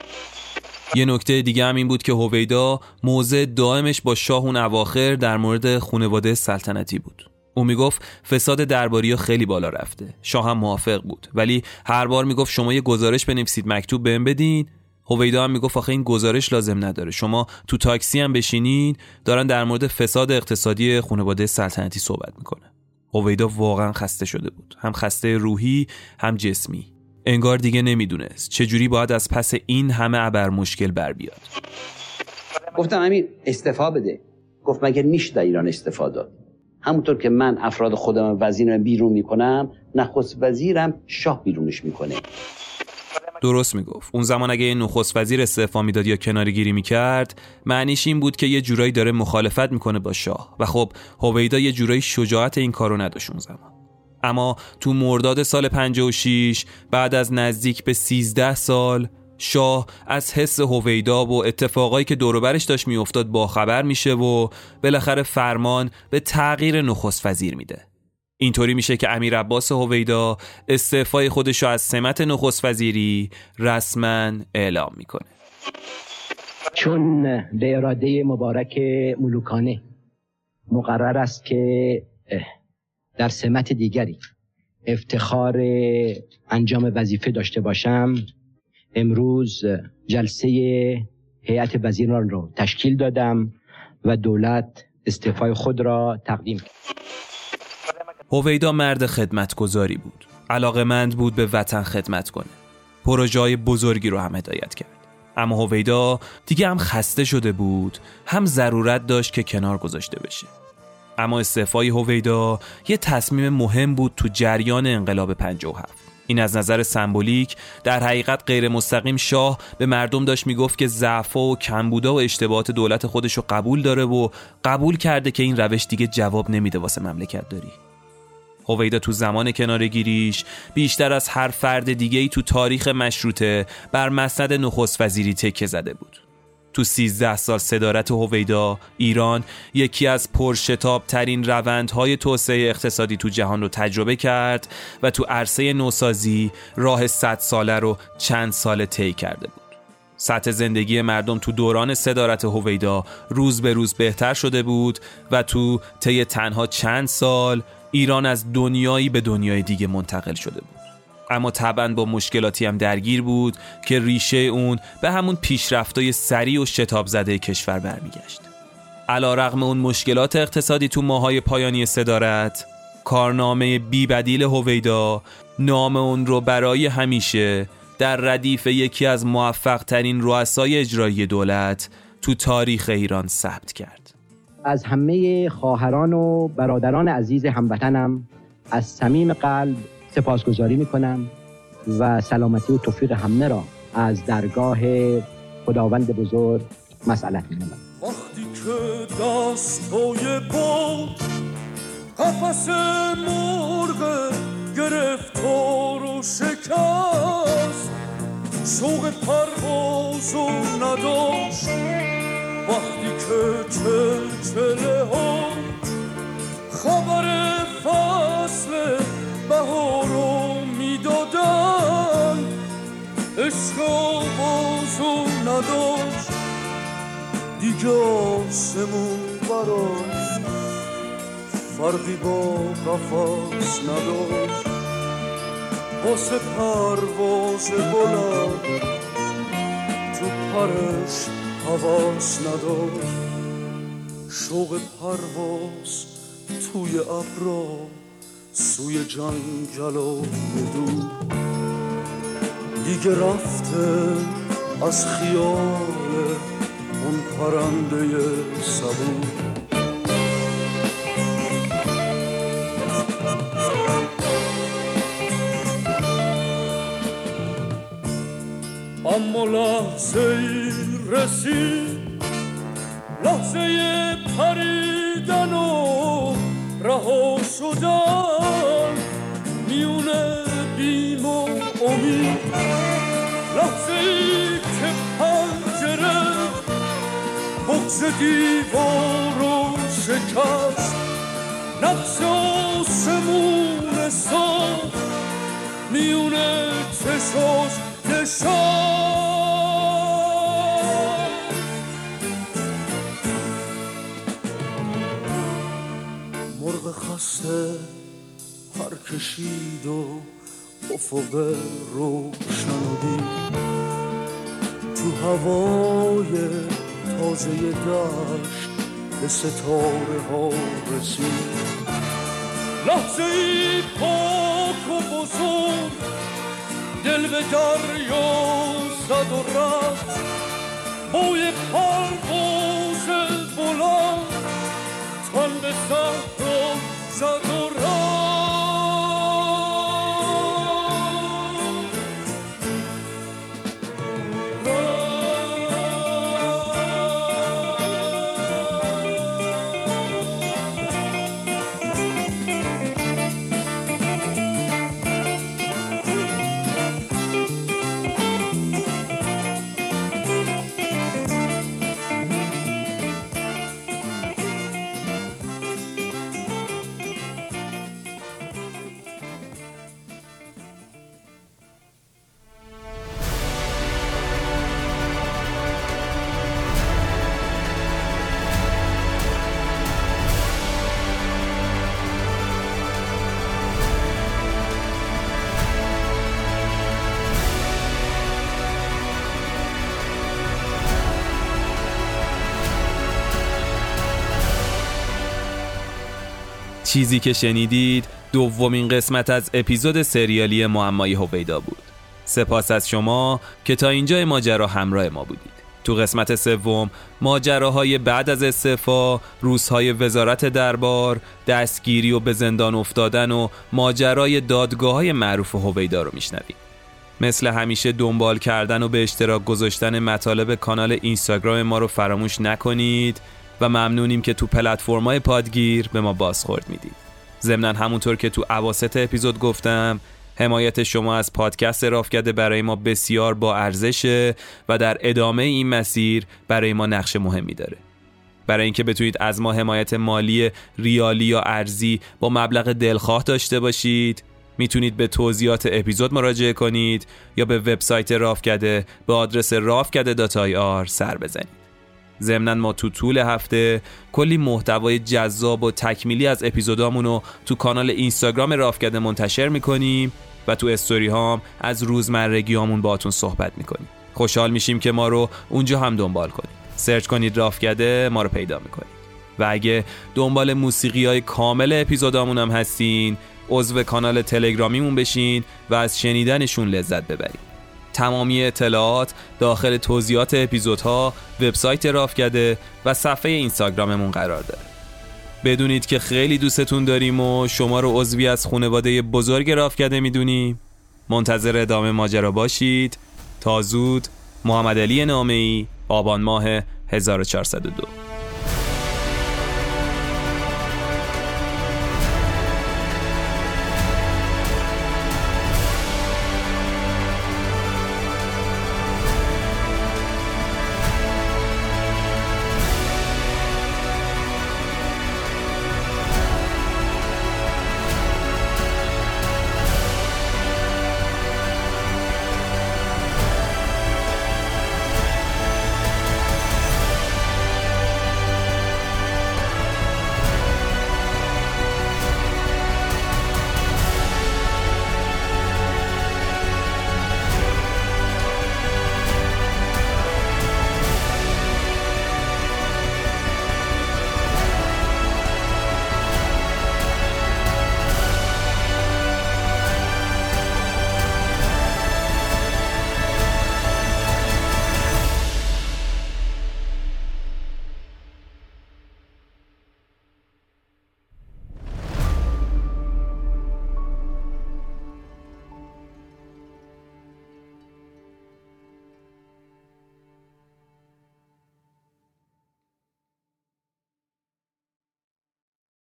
یه نکته دیگه هم این بود که هویدا موضع دائمش با شاه اون اواخر در مورد خانواده سلطنتی بود. او می‌گفت فساد درباری خیلی بالا رفته. شاه هم موافق بود. ولی هر بار می‌گفت شما یه گزارش بنویسید مکتوب بهم بدین. هویدا هم می‌گفت آخه این گزارش لازم نداره. شما تو تاکسی هم بشینین. دارن در مورد فساد اقتصادی خانواده سلطنتی صحبت می‌کنه هویدا واقعا خسته شده بود. هم خسته روحی هم جسمی. انگار دیگه نمی‌دونست. چجوری باید از پس این همه ابر مشکل بر بیاد؟ گفتم همین استفا بده. گفت مگه میشه در ایران استفا داد؟ همونطور که من افراد خودم وزیرم بیرون می‌کنم نخست وزیرم شاه بیرونش می‌کنه. درست می‌گفت. اون زمان اگه یه نخست وزیر استعفا می‌داد یا کناری گیری می‌کرد معنیش این بود که یه جورایی داره مخالفت می‌کنه با شاه. و خب هویدا یه جورایی شجاعت این کارو نداشت اون زمان. اما تو مرداد سال 56 بعد از نزدیک به 13 سال شاه از حس هویدا و اتفاقایی که دوروبرش داشت میافتاد با خبر میشه و بالاخره فرمان به تغییر نخست وزیر میده. اینطوری میشه که امیر عباس هویدا استعفای خودش رو از سمت نخست وزیری رسما اعلام می‌کنه. چون به اراده مبارک ملوکانه مقرر است که در سمت دیگری. افتخار انجام وظیفه داشته باشم. امروز جلسه هیئت وزیران را تشکیل دادم و دولت استعفای خود را تقدیم کرد. هویدا مرد خدمتگذاری بود. علاقمند بود به وطن خدمت کنه. پروژه بزرگی رو هم هدایت کرد. اما هویدا دیگه هم خسته شده بود هم ضرورت داشت که کنار گذاشته بشه. اما استعفای هویدا یه تصمیم مهم بود تو جریان انقلاب 57 این از نظر سمبولیک در حقیقت غیر مستقیم شاه به مردم داشت می‌گفت که ضعف و کمبودا و اشتباهات دولت خودش رو قبول داره و قبول کرده که این روش دیگه جواب نمیده واسه مملکت داری. هویدا تو زمان کنارگیریش بیشتر از هر فرد دیگه ای تو تاریخ مشروطه بر مسند نخست وزیری تکه زده بود. تو 13 سال صدارت هویدا ایران یکی از پرشتاب ترین روندهای توسعه اقتصادی تو جهان رو تجربه کرد و تو عرصه نوسازی راه 100 ساله رو چند سال طی کرده بود. سطح زندگی مردم تو دوران صدارت هویدا روز به روز بهتر شده بود و تو طی تنها چند سال ایران از دنیایی به دنیای دیگه منتقل شده بود. اما طبعا با مشکلاتی هم درگیر بود که ریشه اون به همون پیشرفتای سریع و شتاب زده کشور برمیگشت. علا رغم اون مشکلات اقتصادی تو ماهای پایانی صدارت کارنامه بی بدیل هویدا نام اون رو برای همیشه در ردیف یکی از موفق ترین رؤسای اجرایی دولت تو تاریخ ایران ثبت کرد. از همه خواهران و برادران عزیز هموطنم از صمیم قلب سپاسگزاری می‌کنم و سلامتی و توفیق همه را از درگاه خداوند بزرگ مسئلت می‌کنم وقتی که دستای بود قفص مرغ گرفتار و شکست شوق پرواز و نداشت وقتی که چلچله ها خبر فصل بهارو می‌دادن عشق بازو نداشت. دیگه آسمون براش فرقی با قفص نداشت. واسه پرواز بلند تو پرش حواس نداشت. شوق پرواز توی ابرا سوی جنگل و دور دیگه رفته از خیال اون پرنده صبور اما لحظه ای رسید لحظه پریدن و رها شدن میونه بیم و امید. لحظه ای که پنجره بغز دیوار رو شکست. نقش آسمون ساخت میونه چشاش نشان خسته پر کشید و افق روشن و تو هوای تازه دشت به ستاره ها رسید. لحظه ای پاک و بزرگ دل به دریا زد و رفت. بوی پرواز بلند تن به صحرا زد چیزی که شنیدید دومین قسمت از اپیزود سریالی معمای هویدا بود. سپاس از شما که تا اینجا ماجرا همراه ما بودید. تو قسمت سوم ماجراهای بعد از استعفا، روزهای وزارت دربار، دستگیری و به زندان افتادن و ماجرای دادگاه های معروف هویدا رو میشنوید. مثل همیشه دنبال کردن و به اشتراک گذاشتن مطالب کانال اینستاگرام ما رو فراموش نکنید. و ممنونیم که تو پلتفرم‌های پادگیر به ما بازخورد می‌دید. ضمنا همونطور که تو اواسط اپیزود گفتم حمایت شما از پادکست رافکده برای ما بسیار با ارزشه و در ادامه این مسیر برای ما نقش مهمی داره برای اینکه بتونید از ما حمایت مالی ریالی یا ارزی با مبلغ دلخواه داشته باشید می‌تونید به توضیحات اپیزود مراجعه کنید یا به وبسایت رافکده به آدرس رافکده سر بزنید ضمنا ما تو طول هفته کلی محتوای جذاب و تکمیلی از اپیزودامون رو تو کانال اینستاگرام رافکده منتشر می‌کنیم و تو استوری هام از روزمرگی هامون باتون صحبت می‌کنیم. خوشحال میشیم که ما رو اونجا هم دنبال کنید. سرچ کنید رافکده ما رو پیدا می‌کنید. و اگه دنبال موسیقی های کامل اپیزودامون هم هستین عضو کانال تلگرامیمون بشین و از شنیدنشون لذت ببرید. تمامی اطلاعات داخل توضیحات اپیزودها، وبسایت رافکده و صفحه اینستاگراممون قرار داره. بدونید که خیلی دوستتون داریم و شما رو عضوی از خانواده بزرگ رافکده می‌دونیم. منتظر ادامه ماجرا باشید. تا زود محمد علی نامه‌ای آبان ماه 1402